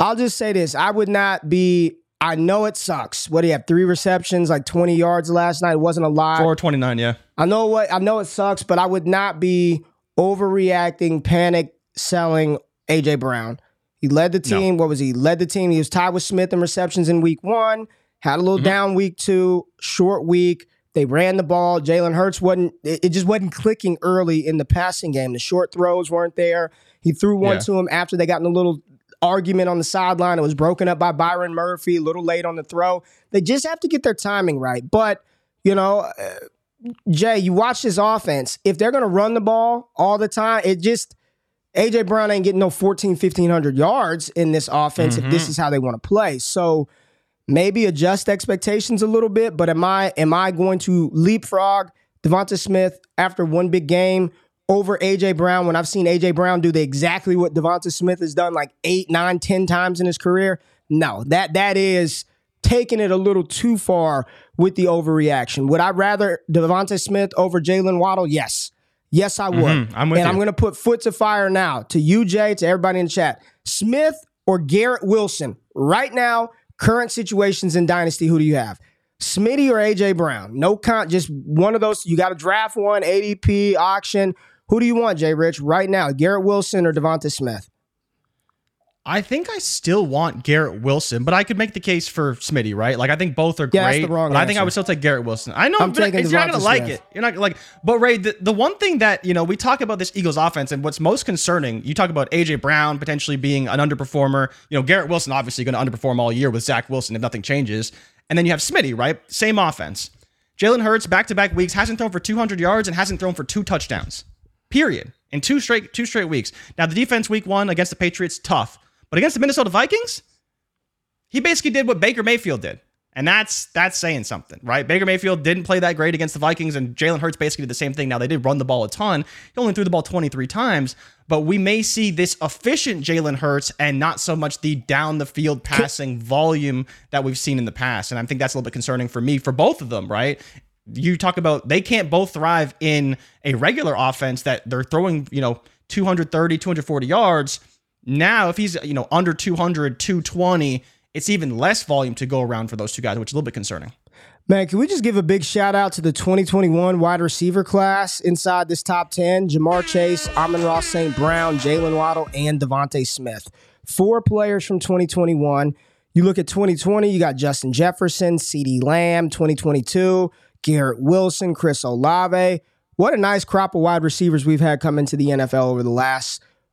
[SPEAKER 1] I'll just say this I would not be, I know it sucks. What do you have? Three receptions, like 20 yards last night. It wasn't a lot.
[SPEAKER 2] 429, yeah.
[SPEAKER 1] I know what, I know it sucks, but I would not be overreacting, panic selling AJ Brown. He led the team. No. What was he? Led the team. He was tied with Smith in receptions in week one, had a little mm-hmm. down week two, short week. They ran the ball. Jalen Hurts wasn't, it, just wasn't clicking early in the passing game. The short throws weren't there. He threw one
[SPEAKER 2] Yeah.
[SPEAKER 1] to him after they got in a little argument on the sideline. It was broken up by Byron Murphy, a little late on the throw. They just have to get their timing right. But, you know, uh, Jay, you watch this offense. If they're going to run the ball all the time, it just, AJ Brown ain't getting no 14, 1500 yards in this offense if this is how they want to play. So maybe adjust expectations a little bit, but am I am I going to leapfrog DeVonta Smith after one big game over AJ Brown when I've seen AJ Brown do the exactly what DeVonta Smith has done like eight, nine, ten times in his career? No, that that is taking it a little too far with the overreaction. Would I rather DeVonta Smith over Jaylen Waddle? Yes. Yes, I would.
[SPEAKER 2] Mhm, I'm with
[SPEAKER 1] and
[SPEAKER 2] you.
[SPEAKER 1] I'm going to put foot to fire now to you, Jay, to everybody in the chat. Smith or Garrett Wilson right now, current situations in Dynasty, who do you have? Smitty or AJ Brown? No con, just one of those. You got to draft one, ADP, auction. Who do you want, Jay Rich, right now? Garrett Wilson or DeVonta Smith?
[SPEAKER 2] I think I still want Garrett Wilson, but I could make the case for Smitty, right? Like I think both are
[SPEAKER 1] Yeah, that's
[SPEAKER 2] great.
[SPEAKER 1] the wrong
[SPEAKER 2] but I think I would still take Garrett Wilson. I know
[SPEAKER 1] I'm
[SPEAKER 2] but you're not gonna like
[SPEAKER 1] Smith.
[SPEAKER 2] it. You're not like. But Ray, the, the one thing that you know we talk about this Eagles offense, and what's most concerning, you talk about AJ Brown potentially being an underperformer. You know, Garrett Wilson obviously going to underperform all year with Zach Wilson if nothing changes, and then you have Smitty, right? Same offense. Jalen Hurts back to back weeks hasn't thrown for 200 yards and hasn't thrown for two touchdowns. Period. In two straight two straight weeks. Now the defense week one against the Patriots tough, but against the Minnesota Vikings, he basically did what Baker Mayfield did. And that's that's saying something, right? Baker Mayfield didn't play that great against the Vikings, and Jalen Hurts basically did the same thing. Now they did run the ball a ton. He only threw the ball 23 times, but we may see this efficient Jalen Hurts and not so much the down the field passing volume that we've seen in the past. And I think that's a little bit concerning for me for both of them, right? You talk about they can't both thrive in a regular offense that they're throwing, you know, 230, 240 yards. Now, if he's, you know, under 200, 220, it's even less volume to go around for those two guys, which is a little bit concerning.
[SPEAKER 1] Man, can we just give a big shout out to the 2021 wide receiver class inside this top 10? Ja'Marr Chase, Amon-Ra St. Brown, Jaylen Waddle, and DeVonta Smith. Four players from 2021. You look at 2020, you got Justin Jefferson, CeeDee Lamb, 2022, Garrett Wilson, Chris Olave. What a nice crop of wide receivers we've had come into the NFL over the last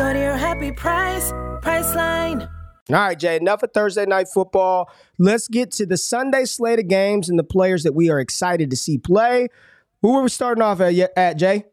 [SPEAKER 3] Go to your happy price, Priceline.
[SPEAKER 1] All right, Jay, enough of Thursday night football. Let's get to the Sunday slate of games and the players that we are excited to see play. Who are we starting off at, at Jay?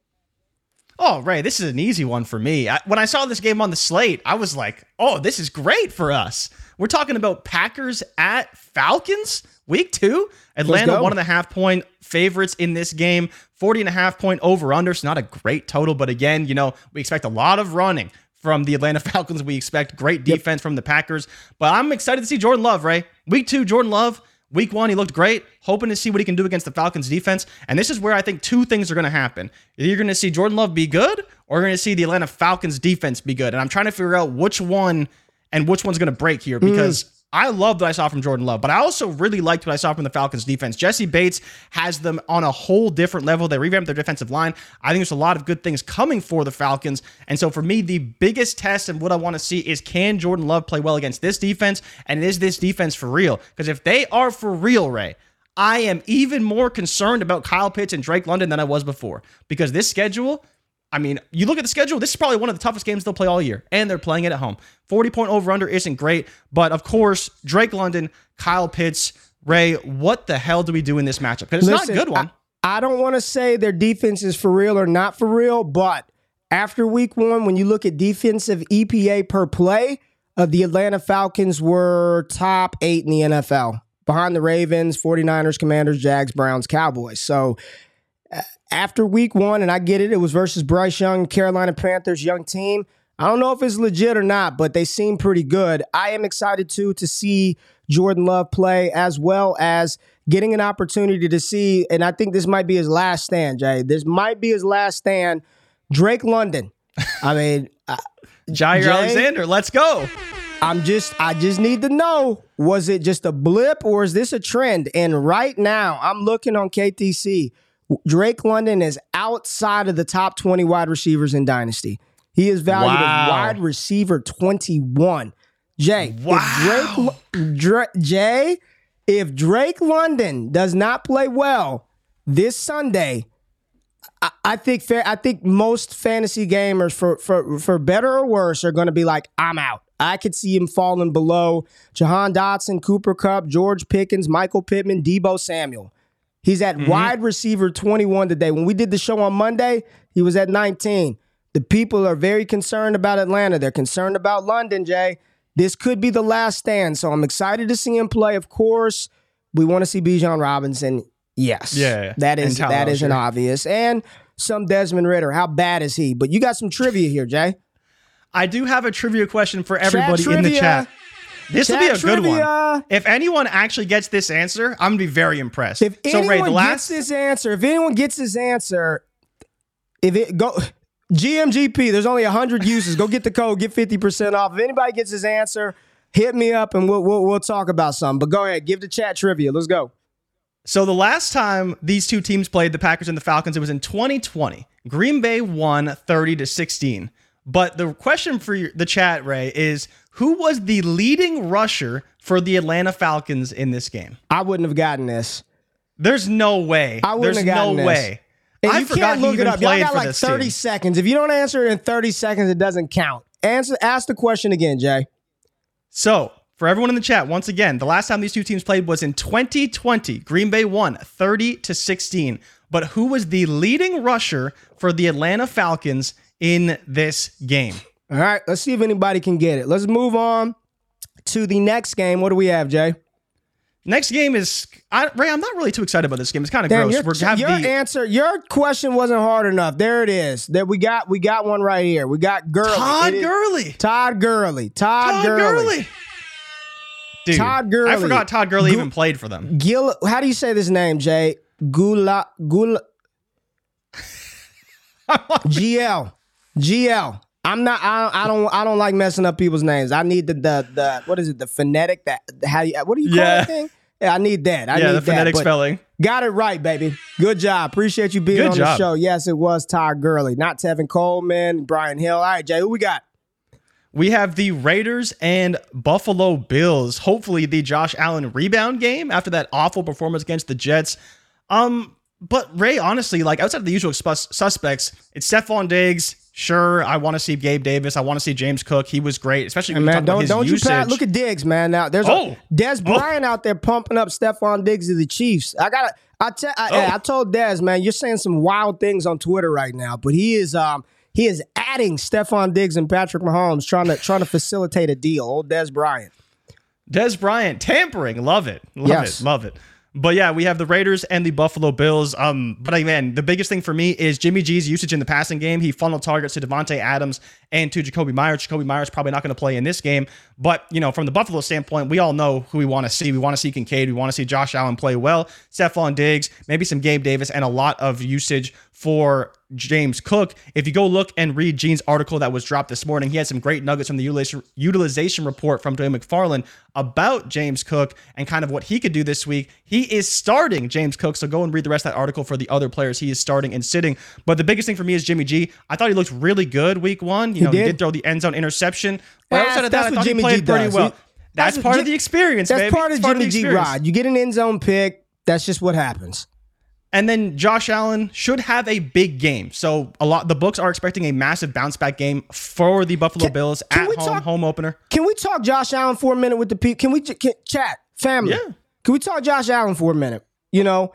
[SPEAKER 2] Oh, Ray, this is an easy one for me. I, when I saw this game on the slate, I was like, oh, this is great for us. We're talking about Packers at Falcons, week two. Atlanta, one and a half point favorites in this game, 40 and a half point over under. So not a great total, but again, you know, we expect a lot of running from the Atlanta Falcons. We expect great defense from the Packers. But I'm excited to see Jordan Love, Ray. Week two, Jordan Love. Week one, he looked great, hoping to see what he can do against the Falcons defense. And this is where I think two things are going to happen. You're going to see Jordan Love be good, or you're going to see the Atlanta Falcons defense be good. And I'm trying to figure out which one and which one's going to break here hmm. because I love what I saw from Jordan Love, but I also really liked what I saw from the Falcons defense. Jessie Bates has them on a whole different level. They revamped their defensive line. I think there's a lot of good things coming for the Falcons. And so for me, the biggest test and what I want to see is can Jordan Love play well against this defense? And is this defense for real? Because if they are for real, Ray, I am even more concerned about Kyle Pitts and Drake London than I was before. Because this schedule, I mean, you look at the schedule, this is probably one of the toughest games they'll play all year, and they're playing it at home. 40 point over under isn't great, but of course, Drake London, Kyle Pitts, Ray, what the hell do we do in this matchup? Because it's
[SPEAKER 1] Listen,
[SPEAKER 2] not a good one.
[SPEAKER 1] I, I don't want to say their defense is for real or not for real, but after week one, when you look at defensive EPA per play, uh, the Atlanta Falcons were top eight in the NFL behind the Ravens, 49ers, Commanders, Jags, Browns, Cowboys. So after week one, and I get it, it was versus Bryce Young, Carolina Panthers, young team. I don't know if it's legit or not, but they seem pretty good. I am excited too to see Jordan Love play as well as getting an opportunity to see, and I think this might be his last stand, Jay. This might be his last stand. Drake London. I mean,
[SPEAKER 2] Jair
[SPEAKER 1] Jay?
[SPEAKER 2] Alexander, let's go.
[SPEAKER 1] I'm just I just need to know was it just a blip or is this a trend? And right now, I'm looking on KTC. Drake London is outside of the top 20 wide receivers in Dynasty. He is valued
[SPEAKER 2] Wow.
[SPEAKER 1] as wide receiver 21. Jay,
[SPEAKER 2] Wow.
[SPEAKER 1] if Drake Dra- Jay, if Drake London does not play well this Sunday, I, I think fair. I think most fantasy gamers, for for for better or worse, are going to be like, "I'm out." I could see him falling below Jahan Dotson, Cooper Kupp, George Pickens, Michael Pittman, Deebo Samuel. He's at mm-hmm. wide receiver 21 today. When we did the show on Monday, he was at 19. The people are very concerned about Atlanta. They're concerned about London, Jay. This could be the last stand. So I'm excited to see him play. Of course, we want to see Bijan Robinson. Yes.
[SPEAKER 2] Yeah,
[SPEAKER 1] That is that is an obvious. And some Desmond Ridder. How bad is he? But you got some trivia here, Jay.
[SPEAKER 2] I do have a trivia question for everybody in the chat. This will be a
[SPEAKER 1] Chat
[SPEAKER 2] good one. If anyone actually gets this answer, I'm gonna be very impressed.
[SPEAKER 1] If
[SPEAKER 2] so
[SPEAKER 1] anyone
[SPEAKER 2] Ray, the
[SPEAKER 1] gets
[SPEAKER 2] last
[SPEAKER 1] this answer, if anyone gets this answer, if it go GMGP, there's only hundred uses. Go get the code, get fifty percent off. If anybody gets this answer, hit me up and we'll, we'll we'll talk about something. But go ahead, give the chat trivia. Let's go.
[SPEAKER 2] So the last time these two teams played, the Packers and the Falcons, it was in 2020. Green Bay won 30 to 16. But the question for the chat, Ray, is who was the leading rusher for the Atlanta Falcons in this game?
[SPEAKER 1] I wouldn't have gotten this.
[SPEAKER 2] There's no way.
[SPEAKER 1] I wouldn't
[SPEAKER 2] There's
[SPEAKER 1] have gotten
[SPEAKER 2] no
[SPEAKER 1] this.
[SPEAKER 2] way.
[SPEAKER 1] And
[SPEAKER 2] I
[SPEAKER 1] you can't look it up. Y'all got like 30
[SPEAKER 2] team.
[SPEAKER 1] seconds. If you don't answer it in 30 seconds, it doesn't count. Answer ask the question again, Jay.
[SPEAKER 2] So, for everyone in the chat, once again, the last time these two teams played was in 2020. Green Bay won 30 to 16. But who was the leading rusher for the Atlanta Falcons in this game?
[SPEAKER 1] All right, let's see if anybody can get it. Let's move on to the next game. What do we have, Jay?
[SPEAKER 2] Next game is I, Ray. I'm not really too excited about this game. It's kind of
[SPEAKER 1] Damn,
[SPEAKER 2] gross.
[SPEAKER 1] your,
[SPEAKER 2] We're have
[SPEAKER 1] your
[SPEAKER 2] the
[SPEAKER 1] answer, your question wasn't hard enough. There it is. That we got, we got one right here. We got Gurley.
[SPEAKER 2] Todd
[SPEAKER 1] It is-
[SPEAKER 2] Gurley.
[SPEAKER 1] Todd Gurley. Todd, Gurley
[SPEAKER 2] Todd
[SPEAKER 1] Gurley.
[SPEAKER 2] Gurley. Dude,
[SPEAKER 1] Todd Gurley.
[SPEAKER 2] I forgot Todd Gurley
[SPEAKER 1] Gu-
[SPEAKER 2] even played for them.
[SPEAKER 1] Gil. How do you say this name, Jay? Gula. Gula. GL. GL. I'm not. I, I don't. I don't like messing up people's names. I need the the the what is it? The phonetic. That how you? What do you call
[SPEAKER 2] Yeah.
[SPEAKER 1] that thing? Yeah, I need that. I
[SPEAKER 2] yeah,
[SPEAKER 1] need
[SPEAKER 2] the phonetic
[SPEAKER 1] that.
[SPEAKER 2] spelling.
[SPEAKER 1] Got it right, baby. Good job. Appreciate you being
[SPEAKER 2] Good
[SPEAKER 1] on the show. Yes, it was Todd Gurley, not Tevin Coleman, Brian Hill. All right, Jay, who we got?
[SPEAKER 2] We have the Raiders and Buffalo Bills. Hopefully, the Josh Allen rebound game after that awful performance against the Jets. Um, but Ray, honestly, like outside of the usual sus- suspects, it's Stefon Diggs. Sure, I want to see Gabe Davis. I want to see James Cook. He was great, especially when
[SPEAKER 1] man,
[SPEAKER 2] talk
[SPEAKER 1] don't
[SPEAKER 2] his
[SPEAKER 1] don't you pat, look at Diggs, man. Now there's
[SPEAKER 2] Oh.
[SPEAKER 1] a Dez Bryant out there pumping up Stefon Diggs to the Chiefs. I got I tell I,
[SPEAKER 2] Oh.
[SPEAKER 1] I told Dez, man, you're saying some wild things on Twitter right now, but he is um he is adding Stefon Diggs and Patrick Mahomes trying to trying to facilitate a deal. Old Dez Bryant.
[SPEAKER 2] Dez Bryant tampering, love it, love
[SPEAKER 1] Yes.
[SPEAKER 2] it, love it. But yeah, we have the Raiders and the Buffalo Bills. Um, but again, the biggest thing for me is Jimmy G's usage in the passing game. He funneled targets to Davante Adams and to Jakobi Meyers. Jakobi Meyers probably not going to play in this game, but you know, from the Buffalo standpoint, we all know who we want to see. We want to see Kincaid. We want to see Josh Allen play well. Stefon Diggs, maybe some Gabe Davis, and a lot of usage for James Cook. If you go look and read Gene's article that was dropped this morning, he had some great nuggets from the utilization, utilization report from Dwain McFarland about James Cook and kind of what he could do this week. He is starting James Cook, so go and read the rest of that article for the other players he is starting and sitting. But the biggest thing for me is Jimmy G. I thought he looked really good week one. You know, he
[SPEAKER 1] did.
[SPEAKER 2] did throw the end zone interception. But
[SPEAKER 1] That's-
[SPEAKER 2] outside of that, I
[SPEAKER 1] that's what
[SPEAKER 2] thought
[SPEAKER 1] Jimmy
[SPEAKER 2] he played
[SPEAKER 1] G
[SPEAKER 2] pretty
[SPEAKER 1] does.
[SPEAKER 2] well. That's,
[SPEAKER 1] that's
[SPEAKER 2] part
[SPEAKER 1] Ji-
[SPEAKER 2] of the experience,
[SPEAKER 1] That's
[SPEAKER 2] baby.
[SPEAKER 1] part of
[SPEAKER 2] It's
[SPEAKER 1] Jimmy
[SPEAKER 2] the
[SPEAKER 1] G
[SPEAKER 2] experience.
[SPEAKER 1] ride. You get an end zone pick. That's just what happens.
[SPEAKER 2] And then Josh Allen should have a big game. So a lot the books are expecting a massive bounce back game for the Buffalo
[SPEAKER 1] Can-
[SPEAKER 2] Bills
[SPEAKER 1] can
[SPEAKER 2] at home
[SPEAKER 1] talk-
[SPEAKER 2] home opener.
[SPEAKER 1] Can we talk Josh Allen for a minute with the people? Can we can, chat family?
[SPEAKER 2] Yeah.
[SPEAKER 1] Can we talk Josh Allen for a minute? You know,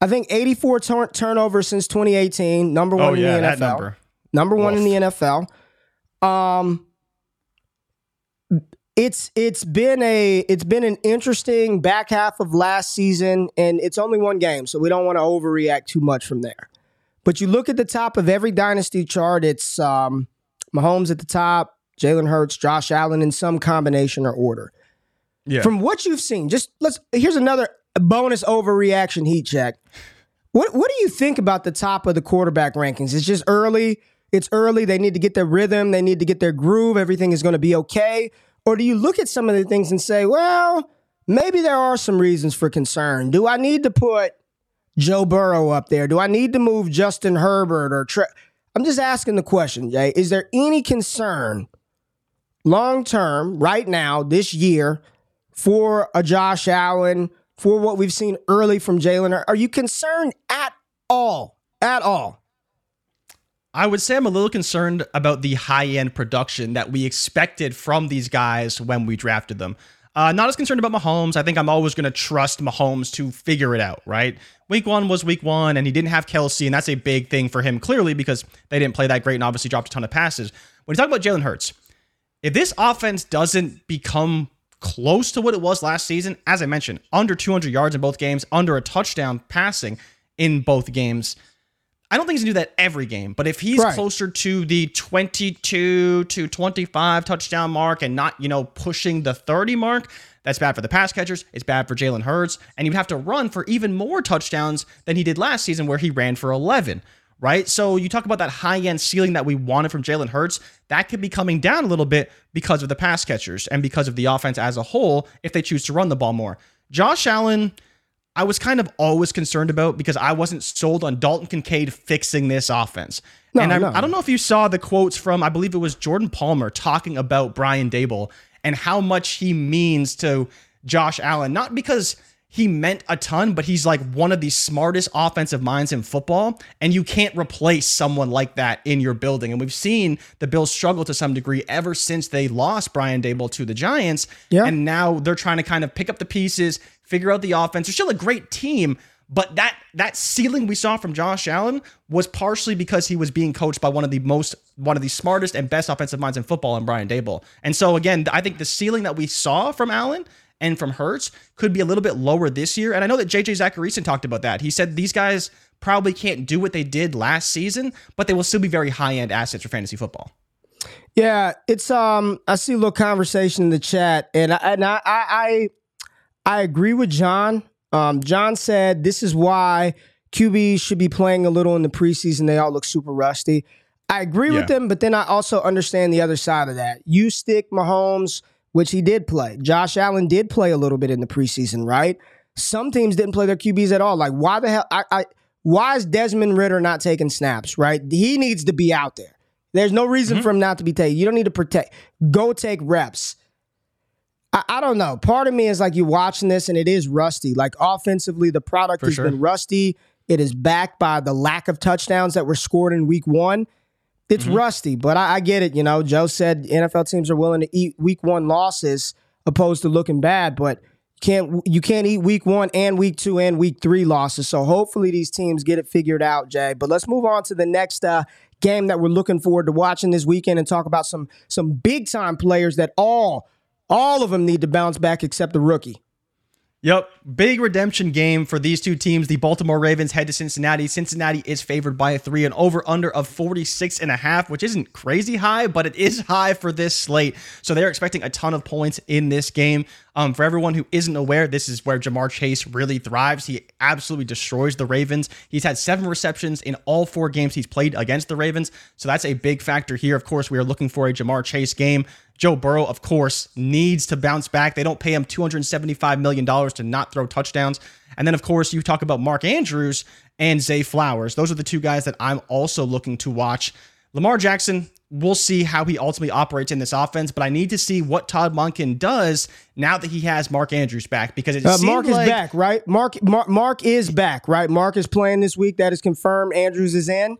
[SPEAKER 1] I think 84 turn- turnovers since 2018, number one
[SPEAKER 2] Oh
[SPEAKER 1] in
[SPEAKER 2] yeah,
[SPEAKER 1] the
[SPEAKER 2] that
[SPEAKER 1] NFL.
[SPEAKER 2] number.
[SPEAKER 1] Number one in the NFL. Um, it's it's been a it's been an interesting back half of last season, and it's only one game, so we don't want to overreact too much from there. But you look at the top of every dynasty chart, it's um, Mahomes at the top, Jalen Hurts, Josh Allen in some combination or order.
[SPEAKER 2] Yeah.
[SPEAKER 1] From what you've seen, just let's here's another bonus overreaction heat check. What what do you think about the top of the quarterback rankings? It's just early. It's early. They need to get their rhythm. They need to get their groove. Everything is going to be okay. Or do you look at some of the things and say, well, maybe there are some reasons for concern. Do I need to put Joe Burrow up there? Do I need to move Justin Herbert or Tre- I'm just asking the question, Jay. Is there any concern long term, right now, this year, for a Josh Allen, for what we've seen early from Jalen? Are you concerned at all? At all?
[SPEAKER 2] I would say I'm a little concerned about the high end production that we expected from these guys when we drafted them. Uh, not as concerned about Mahomes. I think I'm always going to trust Mahomes to figure it out, right? Week one was week one, and he didn't have Kelce, and that's a big thing for him, clearly, because they didn't play that great and obviously dropped a ton of passes. When you talk about Jalen Hurts, if this offense doesn't become close to what it was last season, as I mentioned, under 200 yards in both games, under a touchdown passing in both games, I don't think he's gonna do that every game, but if he's right. closer to the 22 to 25 touchdown mark and not, you know, pushing the 30 mark, that's bad for the pass catchers. It's bad for Jalen Hurts. And you'd have to run for even more touchdowns than he did last season, where he ran for 11, right? So you talk about that high end ceiling that we wanted from Jalen Hurts. That could be coming down a little bit because of the pass catchers and because of the offense as a whole if they choose to run the ball more. Josh Allen I was kind of always concerned about because I wasn't sold on Dalton Kincaid fixing this offense. No, and I, no. I don't know if you saw the quotes from, I believe it was Jordan Palmer talking about Brian Daboll and how much he means to Josh Allen. Not because he meant a ton, but he's like one of the smartest offensive minds in football. And you can't replace someone like that in your building. And we've seen the Bills struggle to some degree ever since they lost Brian Daboll to the Giants. Yeah. And now they're trying to kind of pick up the pieces, figure out the offense. They're still a great team. But that that ceiling we saw from Josh Allen was partially because he was being coached by one of the most one of the smartest and best offensive minds in football in Brian Daboll. And so again, I think the ceiling that we saw from Allen and from Hurts could be a little bit lower this year. And I know that JJ Zachariason talked about that. He said these guys probably can't do what they did last season, but they will still be very high end assets for fantasy football.
[SPEAKER 1] Yeah, it's um. I see a little conversation in the chat, and I and I I, agree with John. Um, John said this is why QBs should be playing a little in the preseason. They all look super rusty. I agree yeah. with them, but then I also understand the other side of that. You stick Mahomes which he did play. Josh Allen did play a little bit in the preseason, right? Some teams didn't play their QBs at all. Like, why the hell? I, I why is Desmond Ridder not taking snaps? Right? He needs to be out there. There's no reason mm-hmm. for him not to be taken. You don't need to protect. Go take reps. I, I, don't know. Part of me is like you watching this and it is rusty. Like offensively, the product for has sure. been rusty. It is backed by the lack of touchdowns that were scored in week one. It's mm-hmm. rusty, but I, I, get it. You know, Joe said NFL teams are willing to eat week one losses opposed to looking bad, but can't you can't eat week one and week two and week three losses. So hopefully these teams get it figured out, Jay. But let's move on to the next uh, game that we're looking forward to watching this weekend and talk about some some big time players that all all of them need to bounce back except the rookie.
[SPEAKER 2] Yep. Big redemption game for these two teams. The Baltimore Ravens head to Cincinnati. Cincinnati is favored by a three and over under of 46 and a half, which isn't crazy high, but it is high for this slate. So they're expecting a ton of points in this game. Um, for everyone who isn't aware, this is where Ja'Marr Chase really thrives. He absolutely destroys the Ravens. He's had seven receptions in all four games he's played against the Ravens. So that's a big factor here. Of course, we are looking for a Ja'Marr Chase game. Joe Burrow, of course, needs to bounce back. They don't pay him $275 million to not throw touchdowns. And then, of course, you talk about Mark Andrews and Zay Flowers. Those are the two guys that I'm also looking to watch. Lamar Jackson, we'll see how he ultimately operates in this offense, but I need to see what Todd Monken does now that he has Mark Andrews back because it uh,
[SPEAKER 1] Mark
[SPEAKER 2] like,
[SPEAKER 1] is back, right? Mark, Mark Mark is back, right? Mark is playing this week. That is confirmed. Andrews is in.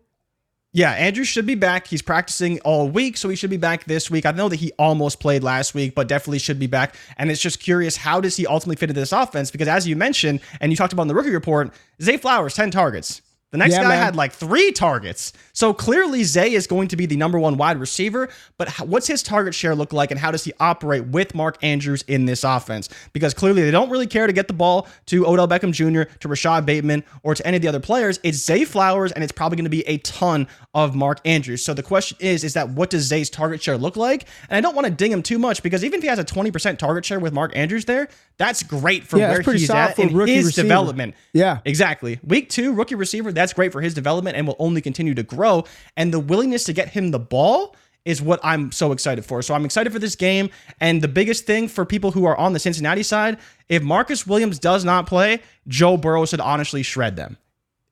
[SPEAKER 2] Yeah, Andrew should be back. He's practicing all week, so he should be back this week. I know that he almost played last week, but definitely should be back. And it's just curious, how does he ultimately fit into this offense? Because as you mentioned, and you talked about in the rookie report, Zay Flowers, 10 targets. The next yeah, guy man. had like three targets. So clearly, Zay is going to be the number one wide receiver. But what's his target share look like, and how does he operate with Mark Andrews in this offense? Because clearly, they don't really care to get the ball to Odell Beckham Jr., to Rashod Bateman, or to any of the other players. It's Zay Flowers, and it's probably going to be a ton of Mark Andrews. So the question is, is that what does Zay's target share look like? And I don't want to ding him too much because even if he has a 20% target share with Mark Andrews there, That's great for
[SPEAKER 1] Yeah,
[SPEAKER 2] where
[SPEAKER 1] pretty
[SPEAKER 2] he's at
[SPEAKER 1] for
[SPEAKER 2] in
[SPEAKER 1] rookie
[SPEAKER 2] his
[SPEAKER 1] receiver.
[SPEAKER 2] development.
[SPEAKER 1] Yeah.
[SPEAKER 2] Exactly. Week two, rookie receiver, that's great for his development and will only continue to grow. And the willingness to get him the ball is what I'm so excited for. So I'm excited for this game. And the biggest thing for people who are on the Cincinnati side, if Marcus Williams does not play, Joe Burrow should honestly shred them.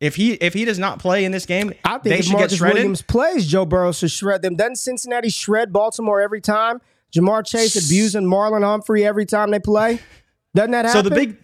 [SPEAKER 2] If he if he does not play in this game,
[SPEAKER 1] I think
[SPEAKER 2] they
[SPEAKER 1] if
[SPEAKER 2] should
[SPEAKER 1] Marcus
[SPEAKER 2] get shredded.
[SPEAKER 1] Williams plays, Joe Burrow should shred them. Doesn't Cincinnati shred Baltimore every time? Ja'Marr Chase abusing Marlon Humphrey every time they play. Doesn't that
[SPEAKER 2] So the big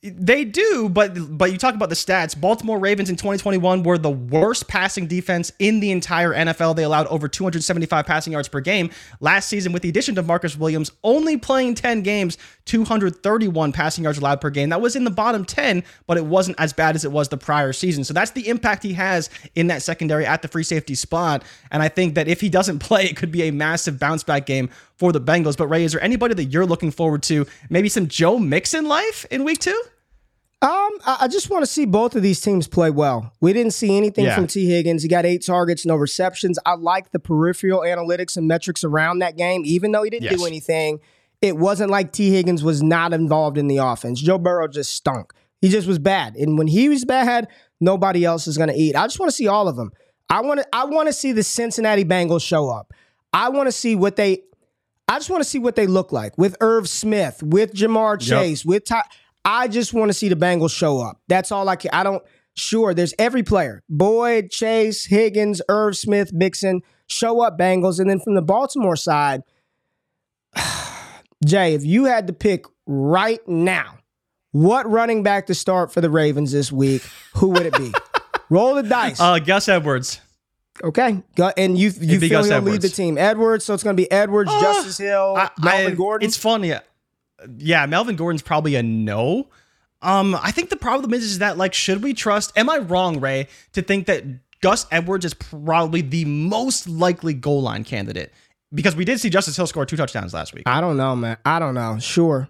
[SPEAKER 2] they do, but but you talk about the stats. Baltimore Ravens in 2021 were the worst passing defense in the entire NFL. They allowed over 275 passing yards per game. Last season, with the addition of Marcus Williams, only playing 10 games, 231 passing yards allowed per game. That was in the bottom 10, but it wasn't as bad as it was the prior season. So that's the impact he has in that secondary at the free safety spot. And I think that if he doesn't play, it could be a massive bounce back game for the Bengals. But Ray, is there anybody that you're looking forward to? Maybe some Joe Mixon life in week two?
[SPEAKER 1] Um, I, just want to see both of these teams play well. We didn't see anything
[SPEAKER 2] Yeah.
[SPEAKER 1] from T. Higgins. He got eight targets, no receptions. I like the peripheral analytics and metrics around that game, even though he didn't do anything. It wasn't like T. Higgins was not involved in the offense. Joe Burrow just stunk. He just was bad, and when he was bad, nobody else is going to eat. I just want to see all of them. I want to. I want to see the Cincinnati Bengals show up. I want to see what they. I just want to see what they look like with Irv Smith, with Ja'Marr Chase, with Ty. I just want to see the Bengals show up. That's all I can. I don't. Sure, there's every player: Boyd, Chase, Higgins, Irv Smith, Mixon. Show up, Bengals, and then from the Baltimore side, Jay, if you had to pick right now, what running back to start for the Ravens this week, who would it be? Roll the dice.
[SPEAKER 2] Uh, Gus Edwards.
[SPEAKER 1] Okay, and you you feel he'll lead the team. Edwards, so it's going to be Edwards,
[SPEAKER 2] Uh,
[SPEAKER 1] Justice Hill,
[SPEAKER 2] I-
[SPEAKER 1] Melvin
[SPEAKER 2] I-
[SPEAKER 1] Gordon.
[SPEAKER 2] It's funny. Yeah, Melvin Gordon's probably a no. Um, I think the problem is, is that like, should we trust? Am I wrong, Ray, to think that Gus Edwards is probably the most likely goal line candidate? Because we did see Justice Hill score two touchdowns last week.
[SPEAKER 1] I don't know, man. I don't know. Sure,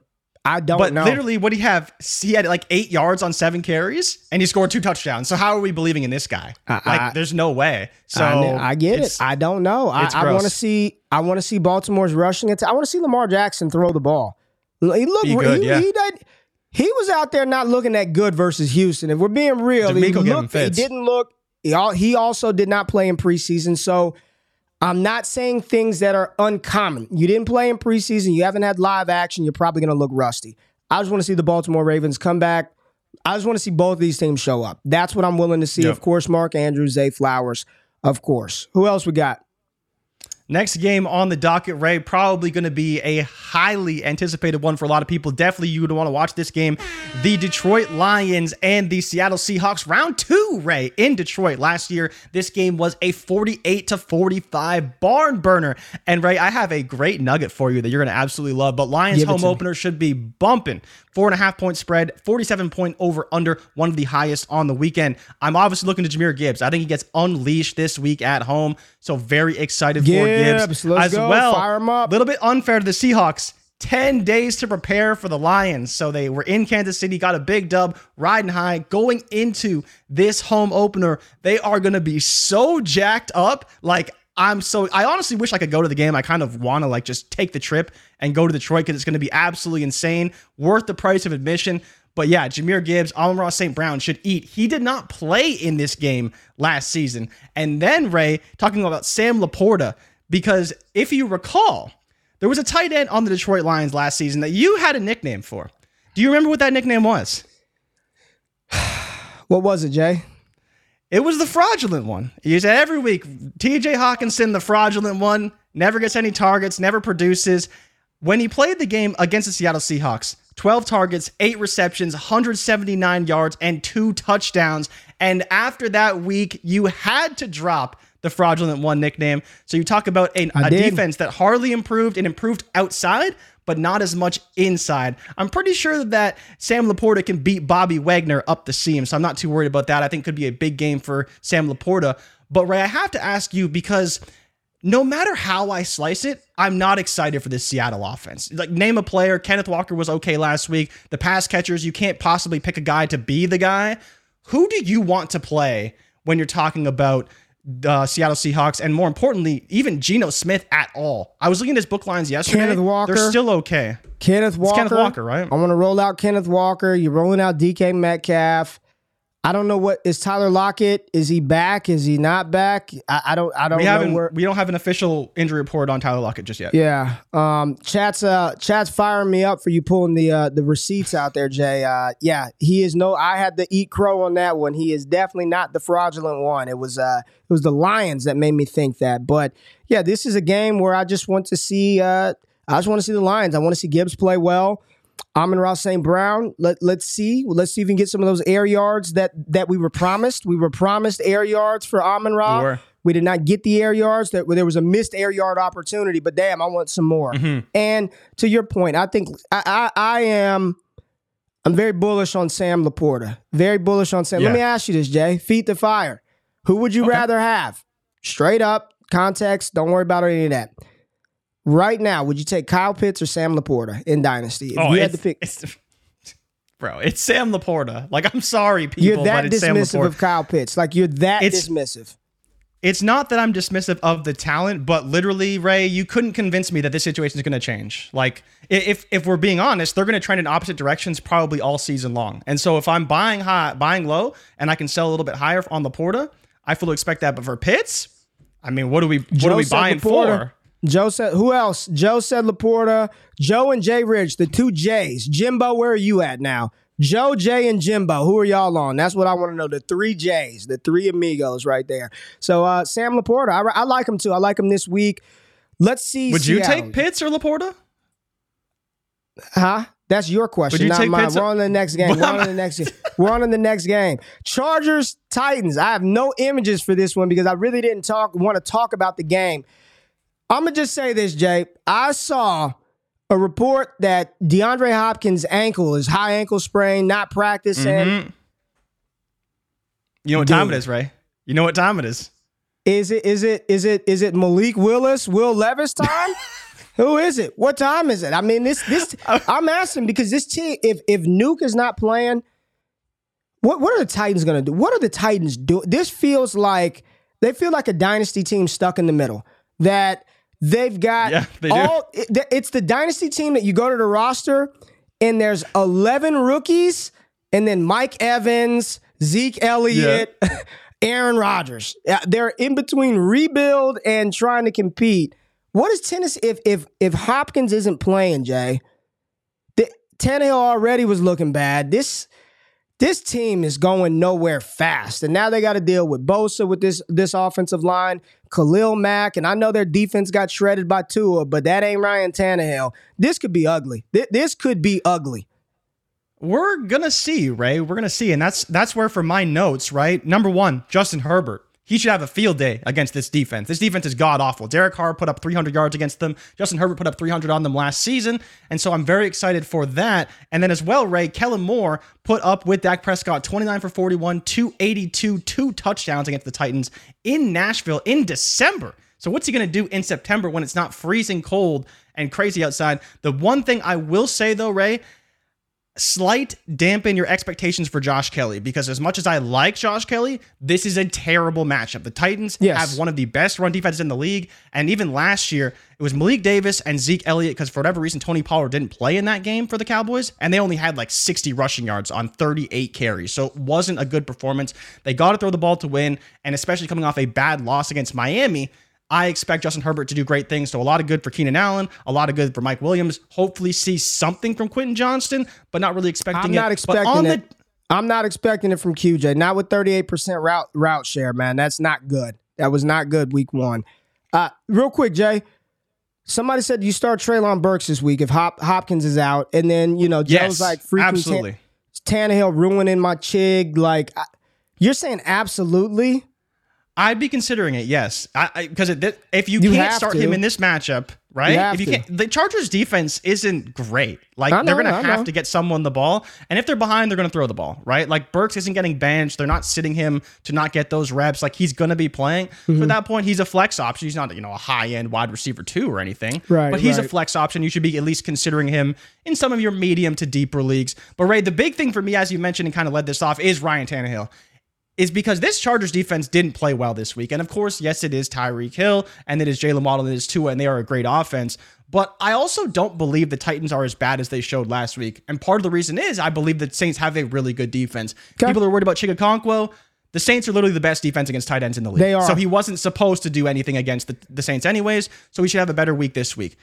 [SPEAKER 1] I don't
[SPEAKER 2] But
[SPEAKER 1] know.
[SPEAKER 2] literally, what he have? He had like eight yards on seven carries, and he scored two touchdowns. So how are we believing in this guy?
[SPEAKER 1] I-
[SPEAKER 2] like,
[SPEAKER 1] I-
[SPEAKER 2] there's no way. So
[SPEAKER 1] I, I get it. I don't know. I, I want to see. I want to see Baltimore's rushing attack. I want to see Lamar Jackson throw the ball. He looked.
[SPEAKER 2] Good,
[SPEAKER 1] he,
[SPEAKER 2] yeah.
[SPEAKER 1] he, did- he was out there not looking that good versus Houston. If we're being real, he
[SPEAKER 2] D'Amico
[SPEAKER 1] looked. He didn't look. He, al- he also did not play in preseason. So I'm not saying things that are uncommon. You didn't play in preseason. You haven't had live action. You're probably going to look rusty. I just want to see the Baltimore Ravens come back. I just want to see both of these teams show up. That's what I'm willing to see.
[SPEAKER 2] Yep.
[SPEAKER 1] Of course, Mark Andrews, Zay Flowers. Of course. Who else we got?
[SPEAKER 2] Next game on the docket, Ray, probably going to be a highly anticipated one for a lot of people. Definitely you would want to watch this game. The Detroit Lions and the Seattle Seahawks, round two, Ray, in Detroit last year. This game was a 48 to 45 barn burner. And Ray, I have a great nugget for you that you're going to absolutely love. But Lions
[SPEAKER 1] Give
[SPEAKER 2] home
[SPEAKER 1] me.
[SPEAKER 2] opener should be bumping. Four and a half point spread, 47 point over under, one of the highest on the weekend. I'm obviously looking to Jahmyr Gibbs. I think he gets unleashed this week at home. So very excited for
[SPEAKER 1] Gibbs,
[SPEAKER 2] Gibbs
[SPEAKER 1] let's
[SPEAKER 2] as
[SPEAKER 1] go.
[SPEAKER 2] well.
[SPEAKER 1] Fire 'em up.
[SPEAKER 2] A little bit unfair to the Seahawks. 10 days to prepare for the Lions. So they were in Kansas City, got a big dub, riding high, going into this home opener. They are going to be so jacked up. Like, I'm so, I honestly wish I could go to the game. I kind of want to like just take the trip and go to Detroit because it's going to be absolutely insane, worth the price of admission. But yeah, Jahmyr Gibbs, Amon-Ra St. Brown should eat. He did not play in this game last season. And then, Ray, talking about Sam LaPorta, because if you recall, there was a tight end on the Detroit Lions last season that you had a nickname for. Do you remember what that nickname was?
[SPEAKER 1] What was it, Jay?
[SPEAKER 2] It was the fraudulent one. You said every week, TJ Hockenson, the fraudulent one, never gets any targets, never produces. When he played the game against the Seattle Seahawks, 12 targets, 8 receptions, 179 yards, and 2 touchdowns. And after that week, you had to drop the fraudulent one nickname. So you talk about a, a defense that hardly improved and improved outside, but not as much inside. I'm pretty sure that Sam LaPorta can beat Bobby Wagner up the seam, so I'm not too worried about that. I think it could be a big game for Sam LaPorta. But Ray, I have to ask you because no matter how I slice it, I'm not excited for this Seattle offense. Like, name a player. Kenneth Walker was okay last week. The pass catchers, you can't possibly pick a guy to be the guy. Who do you want to play when you're talking about uh, Seattle Seahawks, and more importantly, even Geno Smith at all. I was looking at his book lines yesterday.
[SPEAKER 1] Kenneth Walker.
[SPEAKER 2] They're still okay.
[SPEAKER 1] Kenneth Walker.
[SPEAKER 2] Kenneth Walker, right?
[SPEAKER 1] I want to roll out Kenneth Walker. You're rolling out DK Metcalf. I don't know what is Tyler Lockett. Is he back? Is he not back? I, I don't. I don't
[SPEAKER 2] We
[SPEAKER 1] know
[SPEAKER 2] haven't.
[SPEAKER 1] where.
[SPEAKER 2] We don't have an official injury report on Tyler Lockett just yet.
[SPEAKER 1] Yeah. Um. Chat's uh. Chat's firing me up for you pulling the uh the receipts out there, Jay. Uh. Yeah. He is no. I had to eat crow on that one. He is definitely not the fraudulent one. It was uh. It was the Lions that made me think that. But yeah, this is a game where I just want to see. Uh. I just want to see the Lions. I want to see Gibbs play well. Amon-Ra St. Brown. Let let's see. Let's see if we can get some of those air yards that that we were promised. We were promised air yards for Amon Ross.
[SPEAKER 2] We.
[SPEAKER 1] We did not get the air yards. That there was a missed air yard opportunity, but damn, I want some more. Mm-hmm. And to your point, I think I I, I am. I'm very bullish on Sam LaPorta. Very bullish on Sam. Let me ask you this, Jay. Feet to fire. Who would you rather have? Straight up, context. Don't worry about any of that. Right now, would you take Kyle Pitts or Sam LaPorta in Dynasty? If
[SPEAKER 2] Oh,
[SPEAKER 1] you had to pick,
[SPEAKER 2] it's- bro, it's Sam LaPorta. Like, I'm sorry, people,
[SPEAKER 1] you're that
[SPEAKER 2] but it's
[SPEAKER 1] dismissive
[SPEAKER 2] LaPorta.
[SPEAKER 1] of Kyle Pitts. Like you're that
[SPEAKER 2] It's-
[SPEAKER 1] dismissive.
[SPEAKER 2] it's not that I'm dismissive of the talent, but literally, Ray, you couldn't convince me that this situation is going to change. Like, if if we're being honest, they're going to trend in opposite directions probably all season long. And so, if I'm buying high, buying low, and I can sell a little bit higher on the Porta, I fully expect that. But for Pitts, I mean, what are we what
[SPEAKER 1] Joe
[SPEAKER 2] are we buying
[SPEAKER 1] LaPorta.
[SPEAKER 2] for?
[SPEAKER 1] Joe said, who else? Joe said LaPorta. Joe and Jay Rich, the two J's. Jimbo, where are you at now? Joe, Jay, and Jimbo. Who are y'all on? That's what I want to know. The three J's, the three amigos right there. So uh, Sam LaPorta, I, I like him too. I like him this week. Let's see.
[SPEAKER 2] Would you take Pitts or LaPorta?
[SPEAKER 1] Huh? That's your question,
[SPEAKER 2] you
[SPEAKER 1] not mine. We're on the next game. We're on the next. We're on the next game. Chargers Titans. I have no images for this one because I really didn't talk want to talk about the game. I'm gonna just say this, Jay. I saw a report that DeAndre Hopkins' ankle is high ankle sprain, not practicing.
[SPEAKER 2] Mhm. You know what time it is, Ray? You know what time it is?
[SPEAKER 1] Is it? Is it? Is it? Is it Malik Willis, Will Levis time? Who is it? What time is it? I mean, this this I'm asking because this team, if if Nuke is not playing, what what are the Titans gonna do? What are the Titans do? This feels like they feel like a dynasty team stuck in the middle. That they've got
[SPEAKER 2] Yeah, they
[SPEAKER 1] all. it- it's the dynasty team that you go to the roster and there's 11 rookies and then Mike Evans, Zeke Elliott, Aaron Rodgers. They're in between rebuild and trying to compete. What is Tennessee if if if Hopkins isn't playing, Jay? The, Tannehill already was looking bad. This this team is going nowhere fast, and now they got to deal with Bosa with this this offensive line, Khalil Mack, and I know their defense got shredded by Tua, but that ain't Ryan Tannehill. This could be ugly. Th- This could be ugly.
[SPEAKER 2] We're gonna see, Ray. We're gonna see, and that's that's where for my notes, right? Number one, Justin Herbert. He should have a field day against this defense. This defense is god awful. Derek Carr put up 300 yards against them. Justin Herbert put up 300 on them last season, and so I'm very excited for that. And then as well, Ray Kellen Moore put up with Dak Prescott 29 for 41, 282, two touchdowns against the Titans in Nashville in December. So what's he going to do in September when it's not freezing cold and crazy outside? The one thing I will say though, Ray, slight dampen your expectations for Josh Kelley because as much as I like Josh Kelley, this is a terrible matchup. The Titans
[SPEAKER 1] Yes.
[SPEAKER 2] have one of the best run defenses in the league, and even last year it was Malik Davis and Zeke Elliott because for whatever reason Tony Pollard didn't play in that game for the Cowboys, and they only had like 60 rushing yards on 38 carries, so it wasn't a good performance. They got to throw the ball to win, and especially coming off a bad loss against Miami. I expect Justin Herbert to do great things. So a lot of good for Keenan Allen, a lot of good for Mike Williams. Hopefully, see something from Quentin Johnston, but not really expecting
[SPEAKER 1] I'm
[SPEAKER 2] it.
[SPEAKER 1] not
[SPEAKER 2] But
[SPEAKER 1] expecting
[SPEAKER 2] on
[SPEAKER 1] it.
[SPEAKER 2] the-
[SPEAKER 1] I'm not expecting it from QJ. Not with 38% route route share, man. That's not good. That was not good week one. Uh, real quick, Jay. Somebody said you start Treylon Burks this week if Hop, Hopkins is out, and then you know Joe's
[SPEAKER 2] yes,
[SPEAKER 1] like freaking
[SPEAKER 2] absolutely.
[SPEAKER 1] Tan- Tannehill ruining my chig. Like I, you're saying, absolutely.
[SPEAKER 2] I'd be considering it, yes, because if you,
[SPEAKER 1] You
[SPEAKER 2] can't start
[SPEAKER 1] to.
[SPEAKER 2] him in this matchup, right?
[SPEAKER 1] You
[SPEAKER 2] if you
[SPEAKER 1] to.
[SPEAKER 2] can't, the Chargers' defense isn't great. Like
[SPEAKER 1] I
[SPEAKER 2] they're gonna
[SPEAKER 1] I
[SPEAKER 2] have
[SPEAKER 1] know.
[SPEAKER 2] to get someone the ball, and if they're behind, they're gonna throw the ball, right? Like Burks isn't getting benched; they're not sitting him to not get those reps. Like he's gonna be playing. So
[SPEAKER 1] Mm-hmm.
[SPEAKER 2] at that point, he's a flex option. He's not, you know, a high end wide receiver two or anything,
[SPEAKER 1] Right,
[SPEAKER 2] But he's a flex option. You should be at least considering him in some of your medium to deeper leagues. But Ray, the big thing for me, as you mentioned and kind of led this off, is Ryan Tannehill is because this Chargers defense didn't play well this week. And of course, yes, it is Tyreek Hill and it is Jalen Waddle and it is Tua, and they are a great offense. But I also don't believe the Titans are as bad as they showed last week. And part of the reason is I believe the Saints have a really good defense.
[SPEAKER 1] Okay.
[SPEAKER 2] People are worried about Chig Okonkwo. The Saints are literally the best defense against tight ends in the league.
[SPEAKER 1] They are.
[SPEAKER 2] So he wasn't supposed to do anything against the, the Saints anyways. So he should have a better week this week.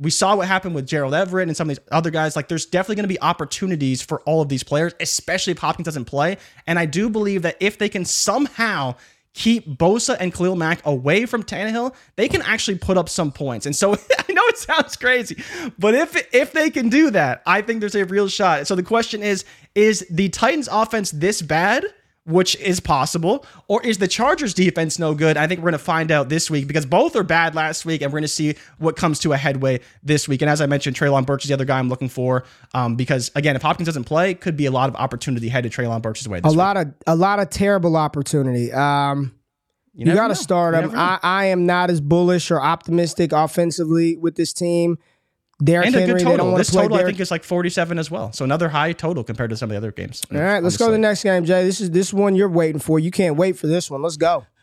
[SPEAKER 2] We saw what happened with Gerald Everett and some of these other guys. Like, there's definitely going to be opportunities for all of these players, especially if Hopkins doesn't play. And I do believe that if they can somehow keep Bosa and Khalil Mack away from Tannehill, they can actually put up some points. And so I know it sounds crazy, but if if they can do that, I think there's a real shot. So the question is: Is the Titans' offense this bad? Which is possible, or is the Chargers defense no good? I think we're going to find out this week because both are bad last week, and we're going to see what comes to a headway this week. And as I mentioned, Treylon Burks is the other guy I'm looking for um, because again, if Hopkins doesn't play, could be a lot of opportunity headed Treylon Burks' way.
[SPEAKER 1] a
[SPEAKER 2] week.
[SPEAKER 1] lot of a lot of terrible opportunity. Um, you,
[SPEAKER 2] never
[SPEAKER 1] got to start
[SPEAKER 2] You
[SPEAKER 1] him. I, I am not as bullish or optimistic offensively with this team. Derrick
[SPEAKER 2] and a
[SPEAKER 1] Henry,
[SPEAKER 2] good total. This total, I think, is like 47 as well. So another high total compared to some of the other games.
[SPEAKER 1] All right, let's go to the next game, Jay. This is this one you're waiting for. You can't wait for this one. Let's go.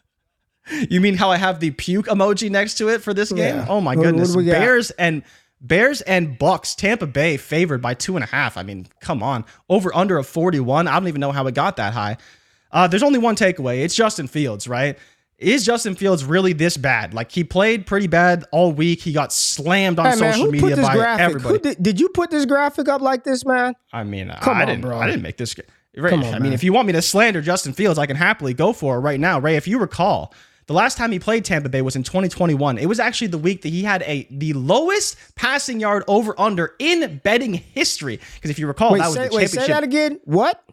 [SPEAKER 2] You mean how I have the puke emoji next to it for this game?
[SPEAKER 1] Yeah.
[SPEAKER 2] Oh my
[SPEAKER 1] What- what
[SPEAKER 2] goodness!
[SPEAKER 1] do?
[SPEAKER 2] Bears and Bears and Bucks. Tampa Bay favored by two and a half. I mean, come on, over under of 41. I don't even know how it got that high. Uh, there's only one takeaway. It's Justin Fields, right? Is Justin Fields really this bad? Like he played pretty bad all week. He got slammed on
[SPEAKER 1] Hey man,
[SPEAKER 2] social media by
[SPEAKER 1] graphic?
[SPEAKER 2] everybody.
[SPEAKER 1] Did, did you put this graphic up like this, man?
[SPEAKER 2] I mean,
[SPEAKER 1] Come
[SPEAKER 2] I
[SPEAKER 1] on,
[SPEAKER 2] didn't.
[SPEAKER 1] bro.
[SPEAKER 2] I didn't make this.
[SPEAKER 1] Come on,
[SPEAKER 2] I
[SPEAKER 1] man.
[SPEAKER 2] mean, if you want me to slander Justin Fields, I can happily go for it right now, Ray. If you recall, the last time he played Tampa Bay was in 2021. It was actually the week that he had a the lowest passing yard over under in betting history. Because if you recall,
[SPEAKER 1] wait,
[SPEAKER 2] that was
[SPEAKER 1] say,
[SPEAKER 2] the
[SPEAKER 1] wait,
[SPEAKER 2] championship.
[SPEAKER 1] say that again. What?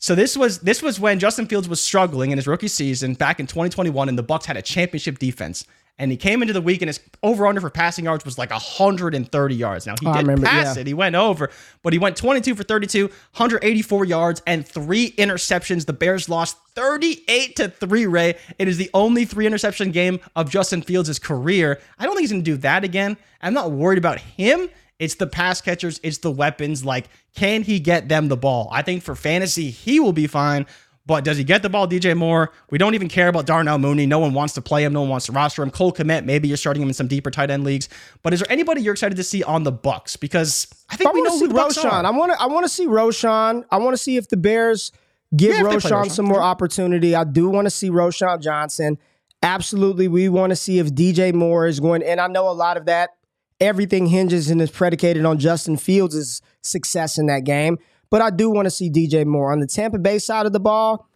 [SPEAKER 2] So this was this was when Justin Fields was struggling in his rookie season back in 2021, and the Bucks had a championship defense. And he came into the week, and his over under for passing yards was like 130 yards. Now he
[SPEAKER 1] Oh,
[SPEAKER 2] did
[SPEAKER 1] remember,
[SPEAKER 2] pass
[SPEAKER 1] yeah.
[SPEAKER 2] it; he went over, but he went 22 for 32, 184 yards, and three interceptions. The Bears lost 38 to three. Ray, it is the only three interception game of Justin Fields' career. I don't think he's going to do that again. I'm not worried about him. It's the pass catchers, it's the weapons. Like, can he get them the ball? I think for fantasy, he will be fine. But does he get the ball, DJ Moore? We don't even care about Darnell Mooney. No one wants to play him. No one wants to roster him. Cole Kmet, maybe you're starting him in some deeper tight end leagues. But is there anybody you're excited to see on the Bucks? Because I think
[SPEAKER 1] I
[SPEAKER 2] we
[SPEAKER 1] want
[SPEAKER 2] know
[SPEAKER 1] to
[SPEAKER 2] who
[SPEAKER 1] see
[SPEAKER 2] the Bucks
[SPEAKER 1] Roschon.
[SPEAKER 2] are.
[SPEAKER 1] I want to. I want to see Roschon. I want to see if the Bears give
[SPEAKER 2] Yeah, if they play
[SPEAKER 1] Roschon
[SPEAKER 2] Roschon,
[SPEAKER 1] some more opportunity. I do want to see Roschon Johnson. Absolutely, we want to see if DJ Moore is going. And I know a lot of that. Everything hinges and is predicated on Justin Fields' success in that game. But I do want to see DJ Moore on the Tampa Bay side of the ball.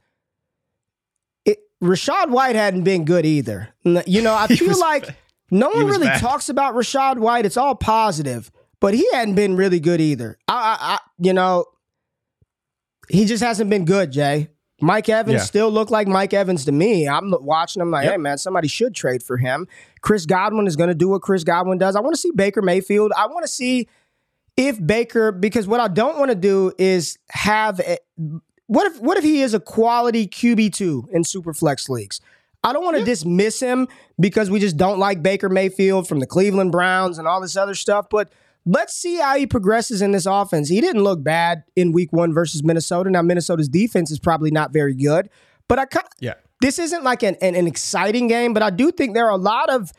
[SPEAKER 1] It, Rachaad White hadn't been good either. You know, I feel like
[SPEAKER 2] bad.
[SPEAKER 1] no one really
[SPEAKER 2] bad.
[SPEAKER 1] talks about Rachaad White. It's all positive, but he hadn't been really good either. I, I, I you know, he just hasn't been good, Jay. Mike Evans
[SPEAKER 2] Yeah.
[SPEAKER 1] still look like Mike Evans to me. I'm watching him like,
[SPEAKER 2] Yep.
[SPEAKER 1] hey man, somebody should trade for him. Chris Godwin is going to do what Chris Godwin does. I want to see Baker Mayfield. I want to see if Baker, because what I don't want to do is have a, what if what if he is a quality QB two in super flex leagues? I don't want to dismiss him because we just don't like Baker Mayfield from the Cleveland Browns and all this other stuff. But let's see how he progresses in this offense. He didn't look bad in Week One versus Minnesota. Now Minnesota's defense is probably not very good, but I kind
[SPEAKER 2] Yeah.
[SPEAKER 1] this isn't like an, an, an exciting game, but I do think there are a lot of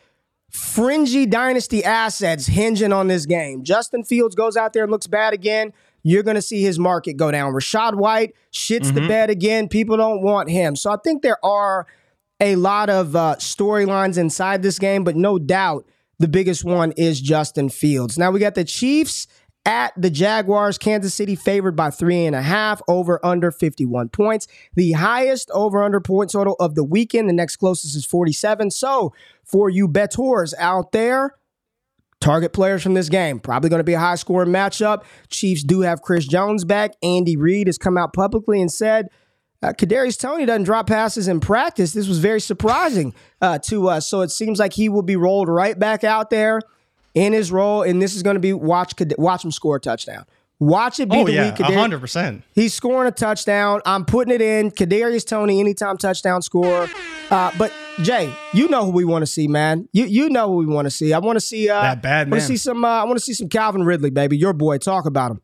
[SPEAKER 1] fringy dynasty assets hinging on this game. Justin Fields goes out there and looks bad again. You're going to see his market go down. Rachaad White shits the bed again. People don't want him. So I think there are a lot of uh, storylines inside this game, but no doubt the biggest one is Justin Fields. Now we got the Chiefs at the Jaguars. Kansas City favored by three and a half, over under 51 points. The highest over under point total of the weekend. The next closest is 47. So for you bettors out there, target players from this game. Probably going to be a high scoring matchup. Chiefs do have Chris Jones back. Andy Reid has come out publicly and said uh, Kadarius Toney doesn't drop passes in practice. This was very surprising uh, to us. So it seems like he will be rolled right back out there in his role, and this is going to be watch watch him score a touchdown. Watch it be
[SPEAKER 2] Oh
[SPEAKER 1] the
[SPEAKER 2] yeah,
[SPEAKER 1] week.
[SPEAKER 2] Hundred percent.
[SPEAKER 1] He's scoring a touchdown. I'm putting it in. Kadarius Toney, anytime touchdown score. Uh, but Jay, you know who we want to see, man. You you know who we want to see. I want to see uh,
[SPEAKER 2] That bad
[SPEAKER 1] I want to
[SPEAKER 2] man.
[SPEAKER 1] see some. Uh, I want to see some Calvin Ridley, baby. Your boy. Talk about him.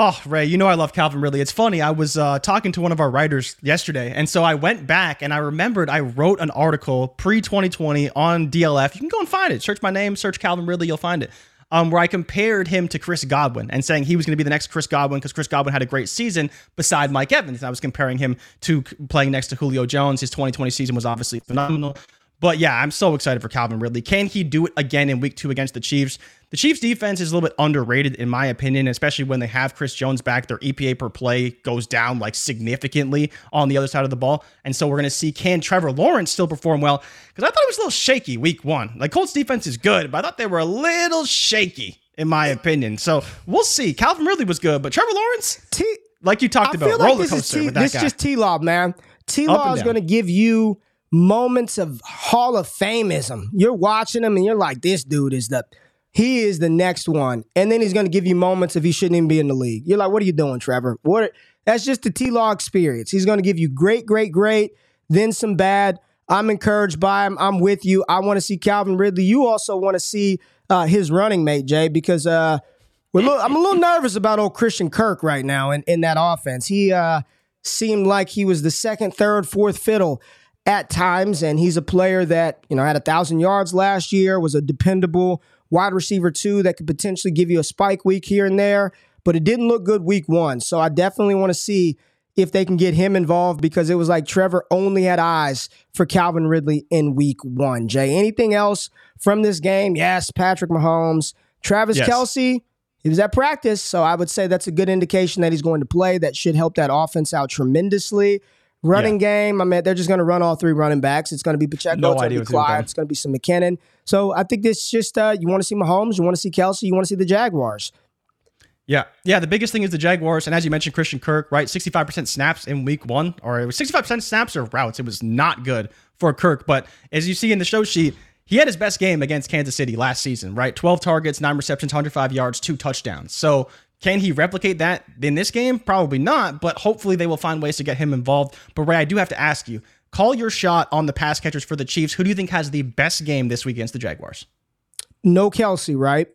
[SPEAKER 2] Oh, Ray, you know I love Calvin Ridley. It's funny. I was uh, talking to one of our writers yesterday, and so I went back and I remembered I wrote an article pre 2020 on DLF. You can go and find it. Search my name, search Calvin Ridley, you'll find it. Um, where I compared him to Chris Godwin and saying he was going to be the next Chris Godwin because Chris Godwin had a great season beside Mike Evans. And I was comparing him to playing next to Julio Jones. His 2020 season was obviously phenomenal. But yeah, I'm so excited for Calvin Ridley. Can he do it again in week two against the Chiefs? The Chiefs defense is a little bit underrated, in my opinion, especially when they have Chris Jones back. Their EPA per play goes down like significantly on the other side of the ball. And so we're going to see can Trevor Lawrence still perform well? Because I thought it was a little shaky week one. Like Colts defense is good, but I thought they were a little shaky, in my opinion. So we'll see. Calvin Ridley was good, but Trevor Lawrence,
[SPEAKER 1] T-
[SPEAKER 2] like you talked
[SPEAKER 1] I
[SPEAKER 2] about,
[SPEAKER 1] feel like
[SPEAKER 2] roller
[SPEAKER 1] this is
[SPEAKER 2] coaster
[SPEAKER 1] T-
[SPEAKER 2] with that
[SPEAKER 1] this
[SPEAKER 2] guy.
[SPEAKER 1] is just T Law, man. T Law is going to give you moments of Hall of Fameism. You're watching him and you're like, this dude is the he is the next one. And then he's going to give you moments if he shouldn't even be in the league. You're like, what are you doing, Trevor? What? That's just the T Law experience. He's going to give you great, great, great, then some bad. I'm encouraged by him. I'm with you. I want to see Calvin Ridley. You also want to see uh, his running mate, Jay, because uh, little, I'm a little nervous about old Christian Kirk right now in, in that offense. He uh, seemed like he was the second, third, fourth fiddle at times, and he's a player that you know had a thousand yards last year, was a dependable wide receiver two that could potentially give you a spike week here and there. But it didn't look good week one, so I definitely want to see if they can get him involved because it was like Trevor only had eyes for Calvin Ridley in week one. Jay, anything else from this game? Yes, Patrick Mahomes, Travis
[SPEAKER 2] Yes.
[SPEAKER 1] Kelce. He was at practice, so I would say that's a good indication that he's going to play. That should help that offense out tremendously. Running game, I mean, they're just going to run all three running backs. It's going to be Pacheco,
[SPEAKER 2] No
[SPEAKER 1] it's going to be Clyde, it's going to be some McKinnon. So I think this just uh, you want to see Mahomes, you want to see Kelce, you want to see the Jaguars.
[SPEAKER 2] Yeah. Yeah. The biggest thing is the Jaguars. And as you mentioned, Christian Kirk, right? 65% snaps in week one, or it was 65% snaps or routes. It was not good for Kirk. But as you see in the show sheet, he had his best game against Kansas City last season, right? 12 targets, nine receptions, 105 yards, two touchdowns. So can he replicate that in this game? Probably not, but hopefully they will find ways to get him involved. But Ray, I do have to ask you call your shot on the pass catchers for the Chiefs. Who do you think has the best game this week against the Jaguars?
[SPEAKER 1] No Kelce, right?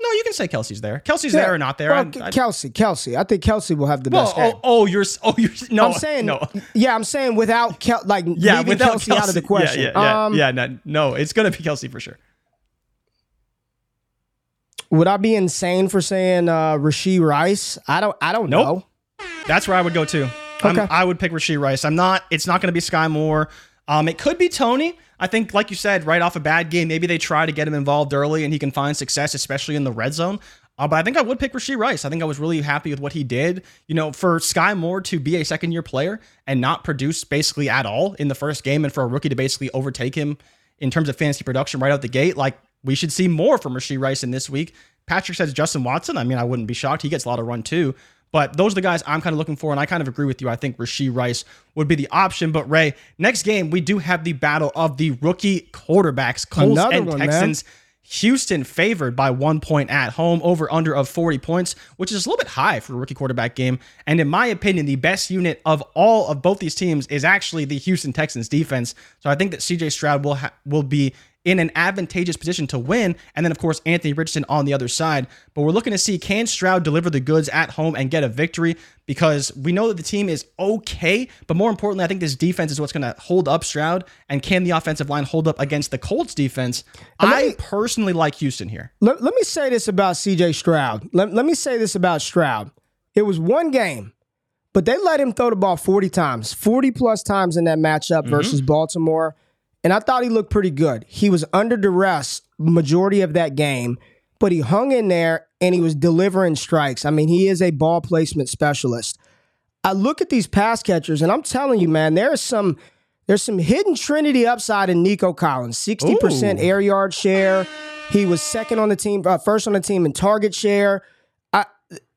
[SPEAKER 2] No, you can say Kelce's there. Kelce's there or not there.
[SPEAKER 1] Well,
[SPEAKER 2] I- I-
[SPEAKER 1] Kelce, Kelce. I think Kelce will have the
[SPEAKER 2] well,
[SPEAKER 1] best game.
[SPEAKER 2] oh, oh, you're oh you're no.
[SPEAKER 1] I'm saying,
[SPEAKER 2] no.
[SPEAKER 1] yeah, I'm saying without Kel- like
[SPEAKER 2] Yeah,
[SPEAKER 1] leaving
[SPEAKER 2] without
[SPEAKER 1] Kelce, out of the question.
[SPEAKER 2] Yeah, yeah, yeah,
[SPEAKER 1] um,
[SPEAKER 2] yeah no, no, it's gonna be Kelce for sure.
[SPEAKER 1] Would I be insane for saying uh, Rashee Rice? I don't. I don't
[SPEAKER 2] Nope.
[SPEAKER 1] know.
[SPEAKER 2] That's where I would go too. I'm-
[SPEAKER 1] Okay.
[SPEAKER 2] I would pick Rashee Rice. I'm not. It's not going to be Skyy Moore. Um, it could be Toney. I think, like you said, right off a bad game, maybe they try to get him involved early and he can find success, especially in the red zone. Uh, but I think I would pick Rashee Rice. I think I was really happy with what he did. You know, for Skyy Moore to be a second year player and not produce basically at all in the first game, and for a rookie to basically overtake him in terms of fantasy production right out the gate, like we should see more from Rashee Rice in this week. Patrick says Justin Watson. I mean, I wouldn't be shocked. He gets a lot of run too. But those are the guys I'm kind of looking for, and I kind of agree with you. I think Rashee Rice would be the option. But Ray, next game we do have the battle of the rookie quarterbacks, Colts
[SPEAKER 1] Another
[SPEAKER 2] and
[SPEAKER 1] one, man.
[SPEAKER 2] Texans. Houston favored by one point at home, over under of 40 points, which is a little bit high for a rookie quarterback game. And in my opinion, the best unit of all of both these teams is actually the Houston Texans defense. So I think that CJ Stroud will ha- will be in an advantageous position to win. And then, of course, Anthony Richardson on the other side. But we're looking to see can Stroud deliver the goods at home and get a victory because we know that the team is okay. But more importantly, I think this defense is what's going to hold up Stroud. And can the offensive line hold up against the Colts defense? I personally like Houston here.
[SPEAKER 1] Let, let me say this about CJ Stroud. Let, let me say this about Stroud. It was one game, but they let him throw the ball 40 times, 40 plus times in that matchup mm-hmm. versus Baltimore. And I thought he looked pretty good. He was under duress the majority of that game, but he hung in there and he was delivering strikes. I mean, he is a ball placement specialist. I look at these pass catchers, and I'm telling you, man, there is some there's some hidden Trinity upside in Nico Collins. 60%
[SPEAKER 2] Ooh.
[SPEAKER 1] air yard share. He was second on the team, uh, first on the team in target share. I,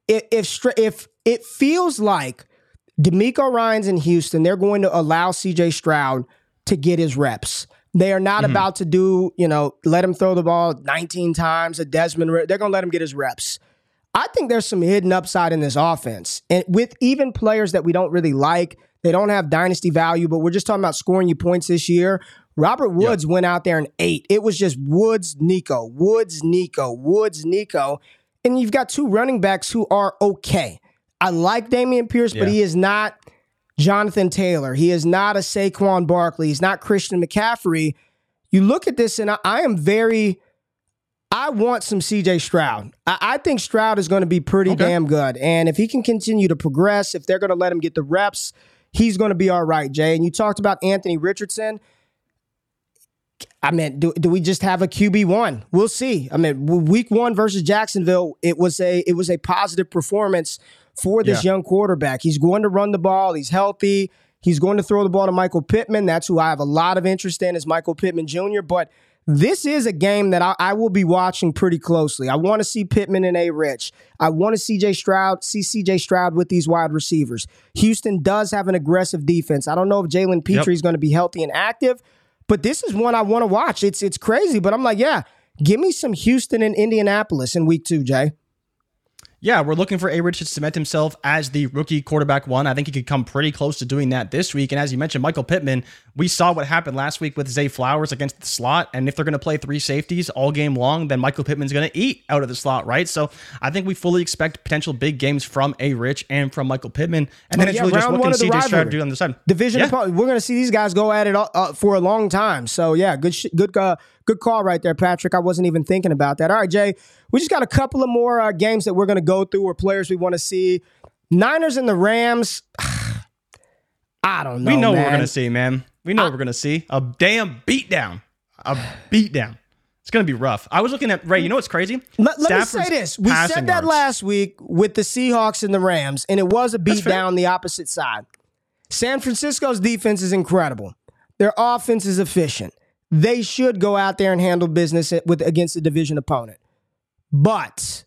[SPEAKER 1] if if if it feels like DeMeco Ryan's in Houston, they're going to allow CJ Stroud to get his reps. They are not mm-hmm. about to do, you know, let him throw the ball 19 times a Desmond. They're going to let him get his reps. I think there's some hidden upside in this offense. And with even players that we don't really like, they don't have dynasty value, but we're just talking about scoring you points this year. Robert Woods went out there and ate. It was just Woods, Nico, Woods, Nico, Woods, Nico. and you've got two running backs who are okay. I like Dameon Pierce,
[SPEAKER 2] Yeah.
[SPEAKER 1] but he is not Jonathan Taylor. He is not a Saquon Barkley. He's not Christian McCaffrey. You look at this, and I, I am very. I want some CJ Stroud. I, I think Stroud is going to be pretty
[SPEAKER 2] Okay.
[SPEAKER 1] damn good. And if he can continue to progress, if they're going to let him get the reps, he's going to be all right, Jay. And you talked about Anthony Richardson. I mean, do, do we just have a QB one? We'll see. I mean, week one versus Jacksonville, it was a it was a positive performance for this
[SPEAKER 2] Yeah.
[SPEAKER 1] young quarterback. He's going to run the ball. He's healthy. He's going to throw the ball to Michael Pittman. That's who I have a lot of interest in is Michael Pittman Jr. But this is a game that I, I will be watching pretty closely. I want to see Pittman and A. Rich. I want to see CJ Stroud, see CJ Stroud with these wide receivers. Houston does have an aggressive defense. I don't know if Jalen Pitre is going to be healthy and active, but this is one I want to watch. It's it's crazy, but I'm like, yeah, give me some Houston and Indianapolis in week two, Jay.
[SPEAKER 2] Yeah, we're looking for A. Rich to cement himself as the rookie quarterback one. I think he could come pretty close to doing that this week. And as you mentioned, Michael Pittman, we saw what happened last week with Zay Flowers against the slot. And if they're going to play three safeties all game long, then Michael Pittman's going to eat out of the slot, right? So I think we fully expect potential big games from A. Rich and from Michael Pittman. And then
[SPEAKER 1] Oh,
[SPEAKER 2] it's really just what can CJ Stroud do on the side.
[SPEAKER 1] Division
[SPEAKER 2] Yeah.
[SPEAKER 1] We're going to see these guys go at it all, uh, for a long time. So yeah, good sh- good uh, good call right there, Patrick. I wasn't even thinking about that. All right, Jay, we just got a couple of more uh, games that we're going to go through or players we want to see. Niners and the Rams. I don't know.
[SPEAKER 2] we know what we're going to see, man. We know what we're going to see. A damn beatdown. A beatdown. It's going to be rough. I was looking at Ray. You know what's crazy?
[SPEAKER 1] Let, let me say this. We said that
[SPEAKER 2] yards.
[SPEAKER 1] last week with the Seahawks and the Rams, and it was a beat down the opposite side. San Francisco's defense is incredible. Their offense is efficient. They should go out there and handle business with against a division opponent. But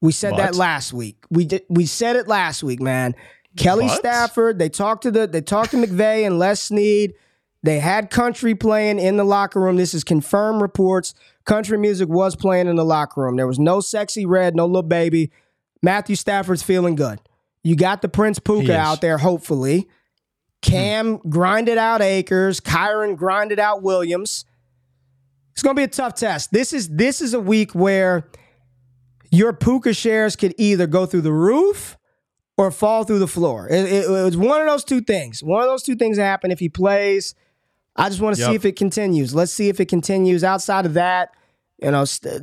[SPEAKER 1] we said that last week. We did we said it last week, man. Kelly
[SPEAKER 2] But?
[SPEAKER 1] Stafford, they talked to the they talked to McVay and Les Snead. They had country playing in the locker room. This is confirmed reports. Country music was playing in the locker room. There was no Sexyy Red, no little baby. Matthew Stafford's feeling good. You got the Prince Puka out there, hopefully. Cam grinded out Akers. Kyren grinded out Williams. It's gonna be a tough test. This is this is a week where your Puka shares could either go through the roof or fall through the floor. It, it- it was one of those two things. One of those two things happen if he plays. I just want to see if it continues. Let's see if it continues. Outside of that, you know, st-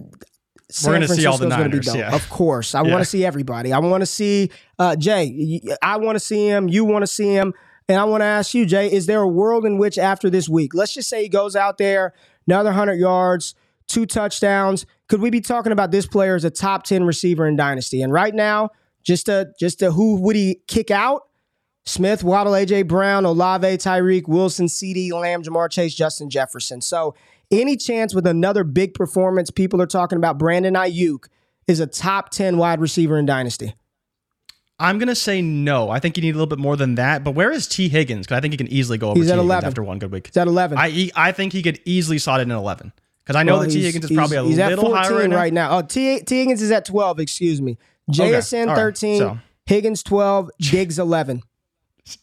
[SPEAKER 1] San
[SPEAKER 2] gonna see all the
[SPEAKER 1] Francisco's gonna be
[SPEAKER 2] Niners, yeah.
[SPEAKER 1] Of course, I
[SPEAKER 2] Yeah.
[SPEAKER 1] want to see everybody. I want to see uh, Jay. I want to see him. You want to see him, and I want to ask you, Jay. Is there a world in which after this week, let's just say he goes out there another hundred yards, two touchdowns, could we be talking about this player as a top ten receiver in Dynasty? And right now, just a just to who would he kick out? Smith, Waddle, AJ Brown, Olave, Tyreek, Wilson, CeeDee, Lamb, Ja'Marr Chase, Justin Jefferson. So, any chance with another big performance, people are talking about Brandon Aiyuk is a top 10 wide receiver in Dynasty.
[SPEAKER 2] I'm gonna say no. I think you need a little bit more than that. But where is Tee Higgins? Because I think he can easily go over
[SPEAKER 1] He's
[SPEAKER 2] T
[SPEAKER 1] at
[SPEAKER 2] Higgins
[SPEAKER 1] 11.
[SPEAKER 2] after one good week.
[SPEAKER 1] He's at 11.
[SPEAKER 2] I I think he could easily slot it in 11 because I know
[SPEAKER 1] Well,
[SPEAKER 2] that
[SPEAKER 1] Tee
[SPEAKER 2] Higgins is probably a
[SPEAKER 1] at
[SPEAKER 2] little
[SPEAKER 1] 14
[SPEAKER 2] higher right now.
[SPEAKER 1] Oh, T, Tee Higgins is at 12, excuse me. JSN
[SPEAKER 2] all right.
[SPEAKER 1] 13,
[SPEAKER 2] So-
[SPEAKER 1] Higgins 12, Diggs 11.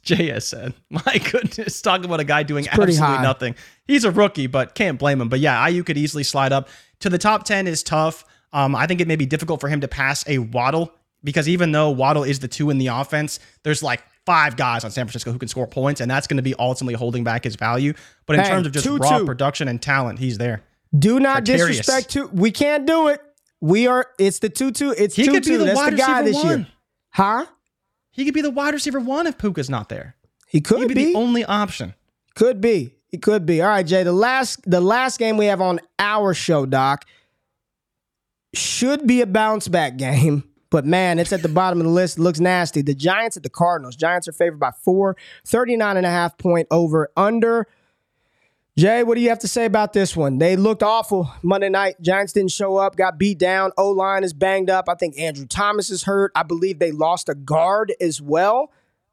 [SPEAKER 2] JSN. My goodness, talk about a guy doing absolutely
[SPEAKER 1] high.
[SPEAKER 2] nothing. He's a rookie, but can't blame him. But yeah, Aiyuk could easily slide up to the top 10 is tough. Um, I think it may be difficult for him to pass a Waddle because even though Waddle is the two in the offense, there's like five guys on San Francisco who can score points, and that's going to be ultimately holding back his value. But in
[SPEAKER 1] Hey,
[SPEAKER 2] terms of just
[SPEAKER 1] 2-2.
[SPEAKER 2] raw production and talent, he's there.
[SPEAKER 1] Do not disrespect two. We can't do it. We are, it's the 2 2. It's
[SPEAKER 2] He
[SPEAKER 1] 2
[SPEAKER 2] could be
[SPEAKER 1] 2.
[SPEAKER 2] the
[SPEAKER 1] That's
[SPEAKER 2] wide
[SPEAKER 1] the guy this
[SPEAKER 2] one.
[SPEAKER 1] year. Huh?
[SPEAKER 2] He could be the wide receiver one if Puka's not there.
[SPEAKER 1] He could
[SPEAKER 2] He'd be,
[SPEAKER 1] be.
[SPEAKER 2] the only option.
[SPEAKER 1] Could be. It could be. All right, Jay. The last the last game we have on our show, Doc, should be a bounce back game. But man, it's at the bottom of the list. Looks nasty. The Giants at the Cardinals. Giants are favored by four, 39 and a half point over under. Jay, what do you have to say about this one? They looked awful Monday night. Giants didn't show up, got beat down. O line is banged up. I think Andrew Thomas is hurt. I believe they lost a guard as well.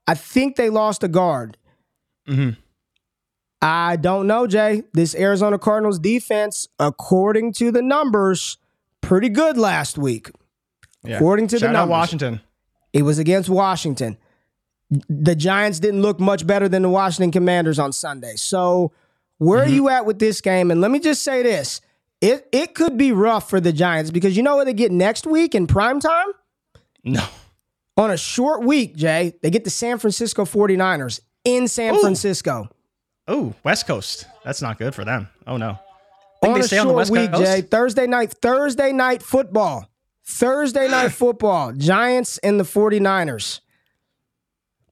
[SPEAKER 1] I think they lost a guard. Mm-hmm. I don't know, Jay. This Arizona Cardinals defense, according to the numbers, pretty good last week.
[SPEAKER 2] Yeah.
[SPEAKER 1] According to the
[SPEAKER 2] Shout out
[SPEAKER 1] numbers.
[SPEAKER 2] Washington.
[SPEAKER 1] It was against Washington. The Giants didn't look much better than the Washington Commanders on Sunday. So, where
[SPEAKER 2] Mm-hmm.
[SPEAKER 1] are you at with this game? And let me just say this it it could be rough for the Giants because you know what they get next week in prime time?
[SPEAKER 2] No.
[SPEAKER 1] On a short week, Jay, they get the San Francisco 49ers in San
[SPEAKER 2] Ooh.
[SPEAKER 1] Francisco.
[SPEAKER 2] Oh, West Coast. That's not good for them. Oh no. Think
[SPEAKER 1] On
[SPEAKER 2] they
[SPEAKER 1] a short
[SPEAKER 2] on the West
[SPEAKER 1] week,
[SPEAKER 2] Coast?
[SPEAKER 1] Jay. Thursday night, Thursday night football. Thursday night football. Giants and the 49ers.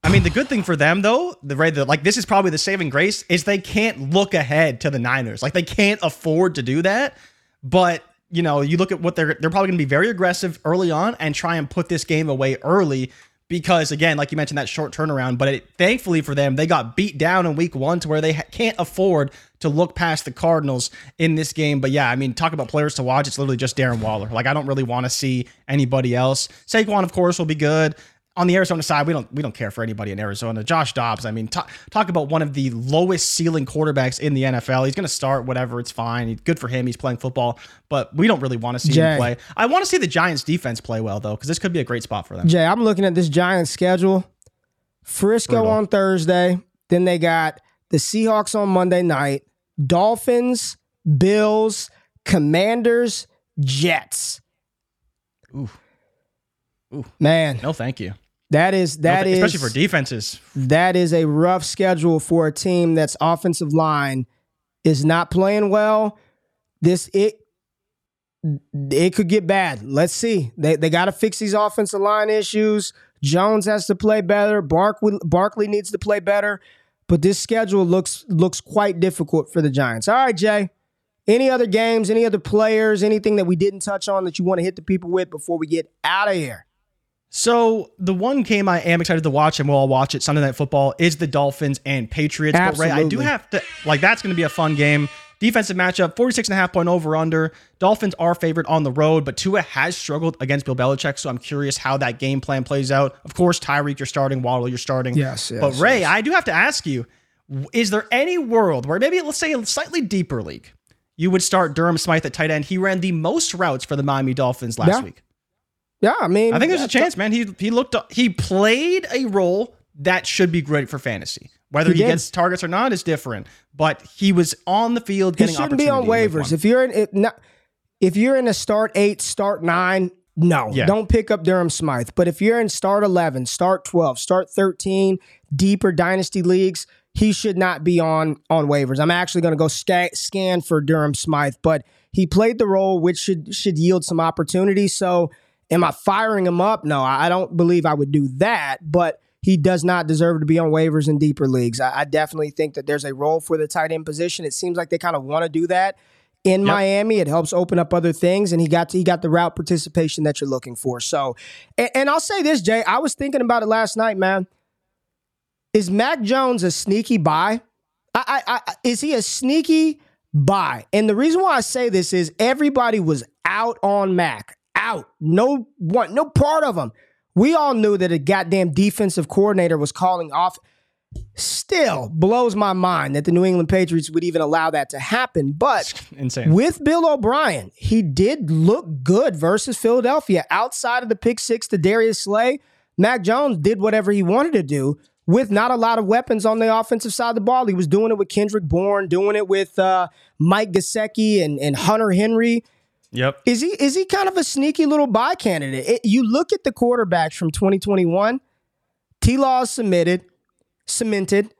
[SPEAKER 2] I mean, the good thing for them though, the right, the, like this is probably the saving grace is they can't look ahead to the Niners. Like they can't afford to do that. But you know, you look at what they're they're probably going to be very aggressive early on and try and put this game away early because again, like you mentioned, that short turnaround. But it, thankfully for them, they got beat down in week one to where they ha- can't afford to look past the Cardinals in this game. But yeah, I mean, talk about players to watch. It's literally just Darren Waller. Like I don't really want to see anybody else. Saquon, of course, will be good on the Arizona side, we don't we don't care for anybody in Arizona. Josh Dobbs, I mean, talk, talk about one of the lowest ceiling quarterbacks in the NFL. He's going to start whatever, it's fine. Good for him. He's playing football, but we don't really want to see
[SPEAKER 1] Jay.
[SPEAKER 2] him play. I want to see the Giants defense play well though, because this could be a great spot for them.
[SPEAKER 1] Jay, I'm looking at this Giants schedule. Frisco
[SPEAKER 2] Brutal.
[SPEAKER 1] on Thursday. Then they got the Seahawks on Monday night. Dolphins, Bills, Commanders, Jets.
[SPEAKER 2] Ooh. Ooh.
[SPEAKER 1] Man,
[SPEAKER 2] No, thank you.
[SPEAKER 1] that is
[SPEAKER 2] No,
[SPEAKER 1] that
[SPEAKER 2] th-
[SPEAKER 1] is
[SPEAKER 2] especially for defenses.
[SPEAKER 1] that is a rough schedule for a team that's offensive line is not playing well. This it it could get bad. Let's see. They they got to fix these offensive line issues. Jones has to play better. Barkley Barkley needs to play better. But this schedule looks looks quite difficult for the Giants. All right, Jay. Any other games? Any other players? Anything that we didn't touch on that you want to hit the people with before we get out of here?
[SPEAKER 2] So the one game I am excited to watch, and we'll all watch it Sunday Night Football, is the Dolphins and Patriots. But Ray, I do have to like that's going to be a fun game. Defensive matchup, 46 and a half point over under. Dolphins are favored on the road, but Tua has struggled against Bill Belichick, so I'm curious how that game plan plays out. Of course, Tyreek, you're starting, Waddle, you're starting.
[SPEAKER 1] Yes, yes,
[SPEAKER 2] But Ray,
[SPEAKER 1] yes.
[SPEAKER 2] I do have to ask you, is there any world where maybe let's say a slightly deeper league, you would start Durham Smythe at tight end? He ran the most routes for the Miami Dolphins last
[SPEAKER 1] Yeah.
[SPEAKER 2] week.
[SPEAKER 1] Yeah, I mean,
[SPEAKER 2] I think there's a chance, man. He he looked he played a role that should be great for fantasy. Whether
[SPEAKER 1] He
[SPEAKER 2] he, gets targets or not is different. But he was on the field
[SPEAKER 1] He
[SPEAKER 2] getting
[SPEAKER 1] shouldn't be on
[SPEAKER 2] opportunity in week
[SPEAKER 1] waivers. If you're in, if, not, if you're in a start eight, start nine, no,
[SPEAKER 2] Yeah.
[SPEAKER 1] don't pick up Durham Smythe. But if you're in start eleven, start twelve, start thirteen, deeper dynasty leagues, he should not be on on waivers. I'm actually going to go sca- scan for Durham Smythe, but he played the role, which should should yield some opportunity. So, am I firing him up? No, I don't believe I would do that, but. He does not deserve to be on waivers in deeper leagues. I, I definitely think that there's a role for the tight end position. It seems like they kind of want to do that in Miami. It helps open up other things, and he got he got the route participation that you're looking for. So, and, and I'll say this, Jay, I was thinking about it last night, man. Is Mac Jones a sneaky buy? I, I, I, is he a sneaky buy? And the reason why I say this is everybody was out on Mac, out. No one, no part of them. We all knew that a goddamn defensive coordinator was calling off. Still blows my mind that the New England Patriots would even allow that to happen. But with Bill O'Brien, he did look good versus Philadelphia. Outside of the pick six to Darius Slay, Mac Jones did whatever he wanted to do with not a lot of weapons on the offensive side of the ball. He was doing it with Kendrick Bourne, doing it with uh, Mike Gesicki and, and Hunter Henry.
[SPEAKER 2] Yep.
[SPEAKER 1] Is he is he kind of a sneaky little buy candidate? It- you look at the quarterbacks from 2021. T. Law is submitted, cemented.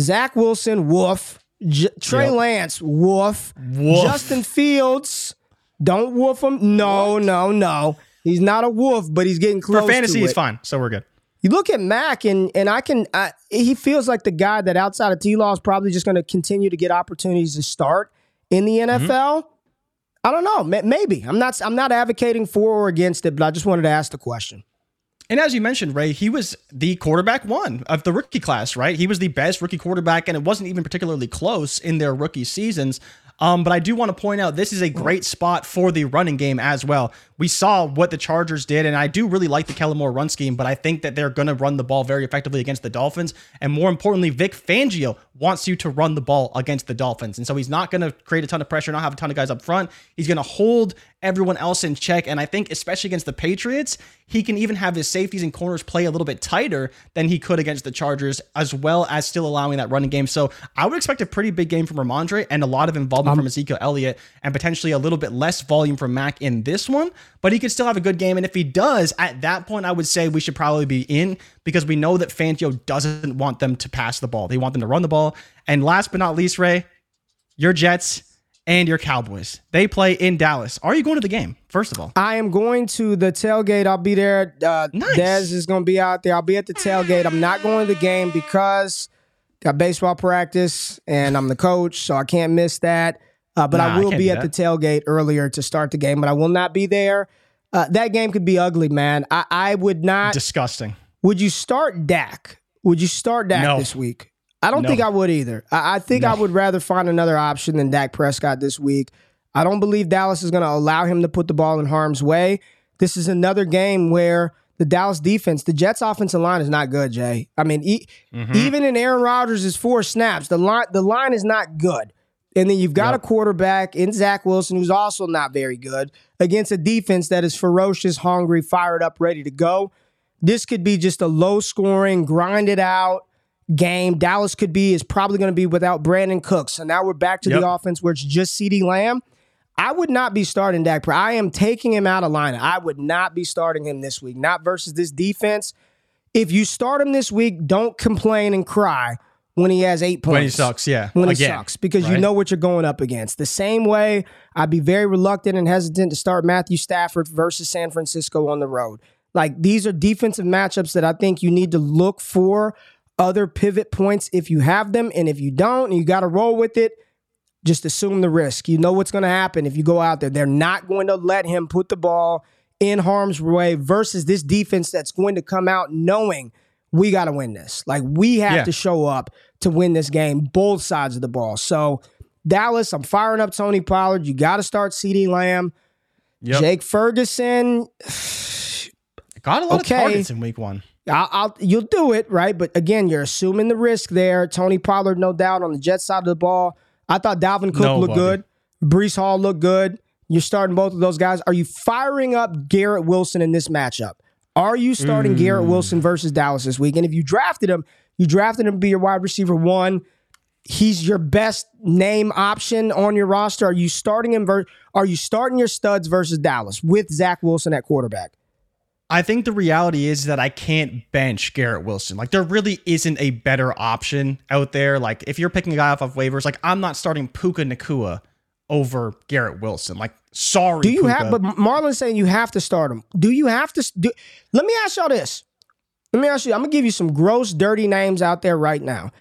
[SPEAKER 1] Zach Wilson, woof. J- Trey
[SPEAKER 2] Yep.
[SPEAKER 1] Lance, woof.
[SPEAKER 2] Woof.
[SPEAKER 1] Justin Fields, don't woof him. No, no, no. He's not a wolf, but he's getting close.
[SPEAKER 2] For fantasy, he's fine. So we're good.
[SPEAKER 1] You look at Mac, and and I can. I, he feels like the guy that outside of T. Law is probably just going to continue to get opportunities to start in the
[SPEAKER 2] Mm-hmm.
[SPEAKER 1] I don't know. Maybe I'm not. I'm not advocating for or against it, but I just wanted to ask the question.
[SPEAKER 2] And as you mentioned, Ray, he was the quarterback one of the rookie class, right? He was the best rookie quarterback, and it wasn't even particularly close in their rookie seasons. Um, but I do want to point out this is a great spot for the running game as well. We saw what the Chargers did, and I do really like the Kellen Moore run scheme, but I think that they're going to run the ball very effectively against the Dolphins. And more importantly, Vic Fangio wants you to run the ball against the Dolphins. And so he's not going to create a ton of pressure, not have a ton of guys up front. He's going to hold everyone else in check. And I think, especially against the Patriots, he can even have his safeties and corners play a little bit tighter than he could against the Chargers, as well as still allowing that running game. So I would expect a pretty big game from Rhamondre and a lot of involvement um, from Ezekiel Elliott and potentially a little bit less volume from Mac in this one, but he could still have a good game. And if he does, at that point, I would say we should probably be in because we know that Fangio doesn't want them to pass the ball. They want them to run the ball. And last but not least, Ray, your Jets and your Cowboys. They play in Dallas. Are you going to the game, first of all?
[SPEAKER 1] I am going to the tailgate. I'll be there. Uh, nice. Dez is going to be out there. I'll be at the tailgate. I'm not going to the game because got baseball practice and I'm the coach, so I can't miss that. Uh, but nah, I will I be at the tailgate earlier to start the game, but I will not be there. Uh, that game could be ugly, man. I, I would not.
[SPEAKER 2] Disgusting.
[SPEAKER 1] Would you start Dak? Would you start Dak no. this week? I don't no. think I would either. I, I think no. I would rather find another option than Dak Prescott this week. I don't believe Dallas is going to allow him to put the ball in harm's way. This is another game where the Dallas defense, the Jets offensive line is not good, Jay. I mean, e- mm-hmm. even in Aaron Rodgers' four snaps, the line the line is not good. And then you've got yep. a quarterback in Zach Wilson who's also not very good against a defense that is ferocious, hungry, fired up, ready to go. This could be just a low scoring, grind it out game. Dallas could be is probably going to be without Brandin Cooks. So now we're back to yep. the offense where it's just CeeDee Lamb. I would not be starting Dak. I am taking him out of line. I would not be starting him this week, not versus this defense. If you start him this week, don't complain and cry when he has eight points.
[SPEAKER 2] When he sucks, yeah.
[SPEAKER 1] When Again, he sucks, because right? you know what you're going up against. The same way, I'd be very reluctant and hesitant to start Matthew Stafford versus San Francisco on the road. Like these are defensive matchups that I think you need to look for other pivot points if you have them. And if you don't, you got to roll with it, just assume the risk. You know what's going to happen if you go out there. They're not going to let him put the ball in harm's way versus this defense that's going to come out knowing we got to win this. Like we have yeah. to show up to win this game, both sides of the ball. So, Dallas, I'm firing up Tony Pollard. You got to start CeeDee Lamb. Yep. Jake Ferguson.
[SPEAKER 2] Got a lot okay. of targets in week one.
[SPEAKER 1] I'll, I'll, you'll do it, right? But again, you're assuming the risk there. Tony Pollard, no doubt, on the Jets side of the ball. I thought Dalvin Cook Nobody. looked good. Breece Hall looked good. You're starting both of those guys. Are you firing up Garrett Wilson in this matchup? Are you starting mm. Garrett Wilson versus Dallas this week? And if you drafted him, you drafted him to be your wide receiver one. He's your best name option on your roster. Are you starting him? Ver- are you starting your studs versus Dallas with Zach Wilson at quarterback?
[SPEAKER 2] I think the reality is that I can't bench Garrett Wilson. Like there really isn't a better option out there. Like if you're picking a guy off of waivers, like I'm not starting Puka Nacua over Garrett Wilson. Like sorry.
[SPEAKER 1] Do you
[SPEAKER 2] Puka.
[SPEAKER 1] have? But Marlon's saying you have to start him. Do you have to? Do, let me ask y'all this. Let me ask you. I'm gonna give you some gross, dirty names out there right now.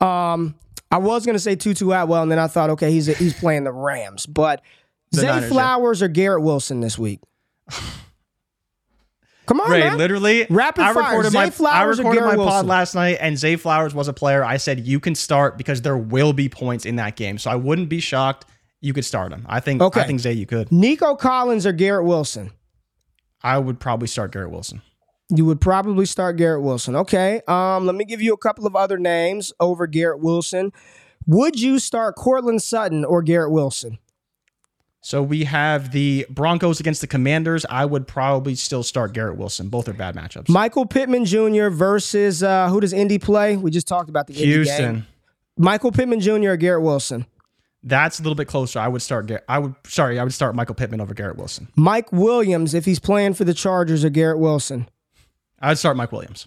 [SPEAKER 1] Um, I was gonna say Tutu Atwell, and then I thought, okay, he's a, he's playing the Rams, but the Zay Niners, Flowers yeah. or Garrett Wilson this week. Come on,
[SPEAKER 2] Ray,
[SPEAKER 1] man.
[SPEAKER 2] literally,
[SPEAKER 1] rapid
[SPEAKER 2] I
[SPEAKER 1] fire.
[SPEAKER 2] recorded
[SPEAKER 1] Zay
[SPEAKER 2] my
[SPEAKER 1] Flowers
[SPEAKER 2] I recorded my
[SPEAKER 1] Wilson.
[SPEAKER 2] pod last night, and Zay Flowers was a player. I said you can start because there will be points in that game, so I wouldn't be shocked. You could start him. I think. Okay. I think Zay, you could.
[SPEAKER 1] Nico Collins or Garrett Wilson.
[SPEAKER 2] I would probably start Garrett Wilson.
[SPEAKER 1] You would probably start Garrett Wilson. Okay. Um, let me give you a couple of other names over Garrett Wilson. Would you start Courtland Sutton or Garrett Wilson?
[SPEAKER 2] So we have the Broncos against the Commanders. I would probably still start Garrett Wilson. Both are bad matchups.
[SPEAKER 1] Michael Pittman Jr. versus uh, who does Indy play? We just talked about the
[SPEAKER 2] Houston.
[SPEAKER 1] Michael Pittman Jr. or Garrett Wilson?
[SPEAKER 2] That's a little bit closer. I would start. I would sorry. I would start Michael Pittman over Garrett Wilson.
[SPEAKER 1] Mike Williams if he's playing for the Chargers or Garrett Wilson.
[SPEAKER 2] I'd start Mike Williams.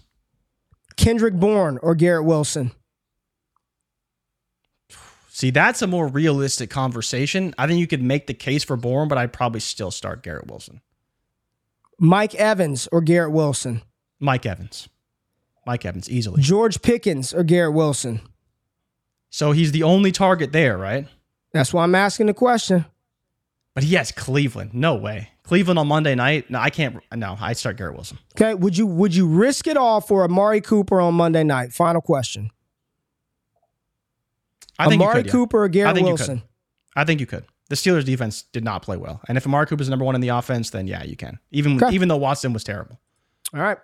[SPEAKER 1] Kendrick Bourne or Garrett Wilson.
[SPEAKER 2] See, that's a more realistic conversation. I think you could make the case for Bourne, but I'd probably still start Garrett Wilson.
[SPEAKER 1] Mike Evans or Garrett Wilson?
[SPEAKER 2] Mike Evans. Mike Evans, easily.
[SPEAKER 1] George Pickens or Garrett Wilson?
[SPEAKER 2] So he's the only target there, right?
[SPEAKER 1] That's why I'm asking the question.
[SPEAKER 2] But he has Cleveland. No way. Cleveland on Monday night. No, I can't. No, I start Garrett Wilson.
[SPEAKER 1] Okay. Would you would you risk it all for Amari Cooper on Monday night? Final question. I think Amari could, Cooper or Garrett I Wilson?
[SPEAKER 2] I think you could. The Steelers defense did not play well. And if Amari Cooper is number one in the offense, then yeah, you can. Even okay. even though Watson was terrible.
[SPEAKER 1] All right.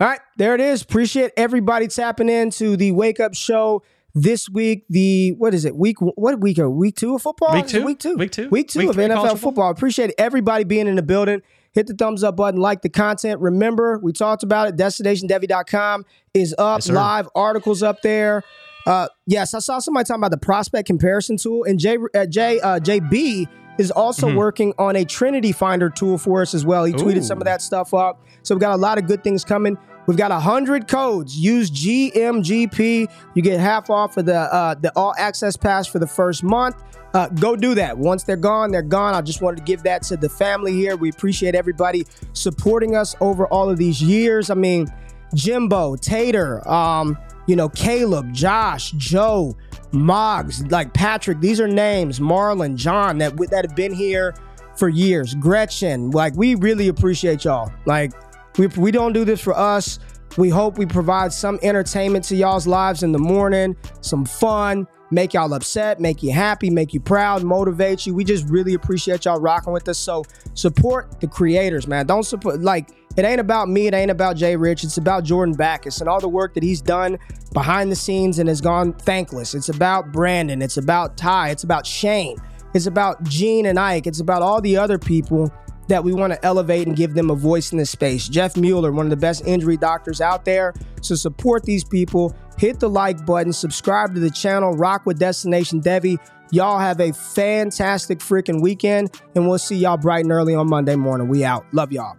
[SPEAKER 1] All right. There it is. Appreciate everybody tapping into the wake up show this week. The what is it? Week what week? Are week two of football?
[SPEAKER 2] Week two?
[SPEAKER 1] Week two.
[SPEAKER 2] Week two?
[SPEAKER 1] Week two
[SPEAKER 2] Week
[SPEAKER 1] of
[SPEAKER 2] three of college
[SPEAKER 1] NFL
[SPEAKER 2] football?
[SPEAKER 1] football. Appreciate everybody being in the building. Hit the thumbs up button, like the content. Remember, we talked about it. DestinationDevy.com is up,
[SPEAKER 2] sir.
[SPEAKER 1] live articles up there. Uh, yes, I saw somebody talking about the prospect comparison tool, and J, uh, J, uh, JB is also working on a Trinity Finder tool for us as well. He tweeted some of that stuff up. So we've got a lot of good things coming. We've got hundred codes. Use GMGP. You get half off of the uh, the all access pass for the first month. Uh, go do that. Once they're gone, they're gone. I just wanted to give that to the family here. We appreciate everybody supporting us over all of these years. I mean, Jimbo, Tater, um, you know, Caleb, Josh, Joe, Moggs, like Patrick. These are names. Marlon, John that that have been here for years. Gretchen, like we really appreciate y'all. Like we we don't do this for us. We hope we provide some entertainment to y'all's lives in the morning, some fun, make y'all upset, make you happy, make you proud, motivate you. We just really appreciate y'all rocking with us. So support the creators, man. Don't support like it ain't about me, it ain't about Jay Rich. It's about Jordan Backus and all the work that he's done behind the scenes and has gone thankless. It's about Brandon, it's about Ty, it's about Shane, it's about Gene and Ike, it's about all the other people that we want to elevate and give them a voice in this space. Jeff Mueller, one of the best injury doctors out there. So support these people. Hit the like button, subscribe to the channel, rock with Destination Devy. Y'all have a fantastic freaking weekend, and we'll see y'all bright and early on Monday morning. We out. Love y'all.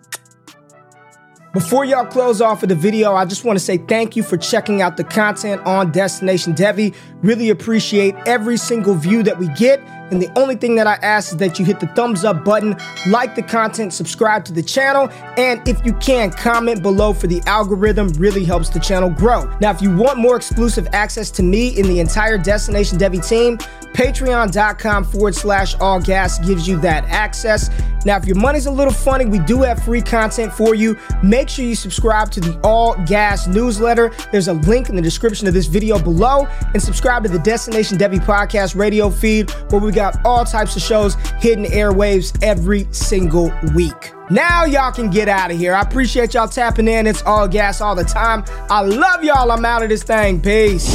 [SPEAKER 1] Before y'all close off of the video, I just want to say thank you for checking out the content on Destination Devy. Really appreciate every single view that we get. And the only thing that I ask is that you hit the thumbs up button, like the content, subscribe to the channel, and if you can, comment below for the algorithm really helps the channel grow. Now, if you want more exclusive access to me and the entire Destination Devy team, patreon.com forward slash all gas gives you that access. Now, if your money's a little funny, we do have free content for you. Make sure you subscribe to the All Gas newsletter. There's a link in the description of this video below. And subscribe to the Destination Devy podcast radio feed, where we got all types of shows hitting airwaves every single week. Now y'all can get out of here. I appreciate y'all tapping in. It's all gas all the time. I love y'all. I'm out of this thing. Peace.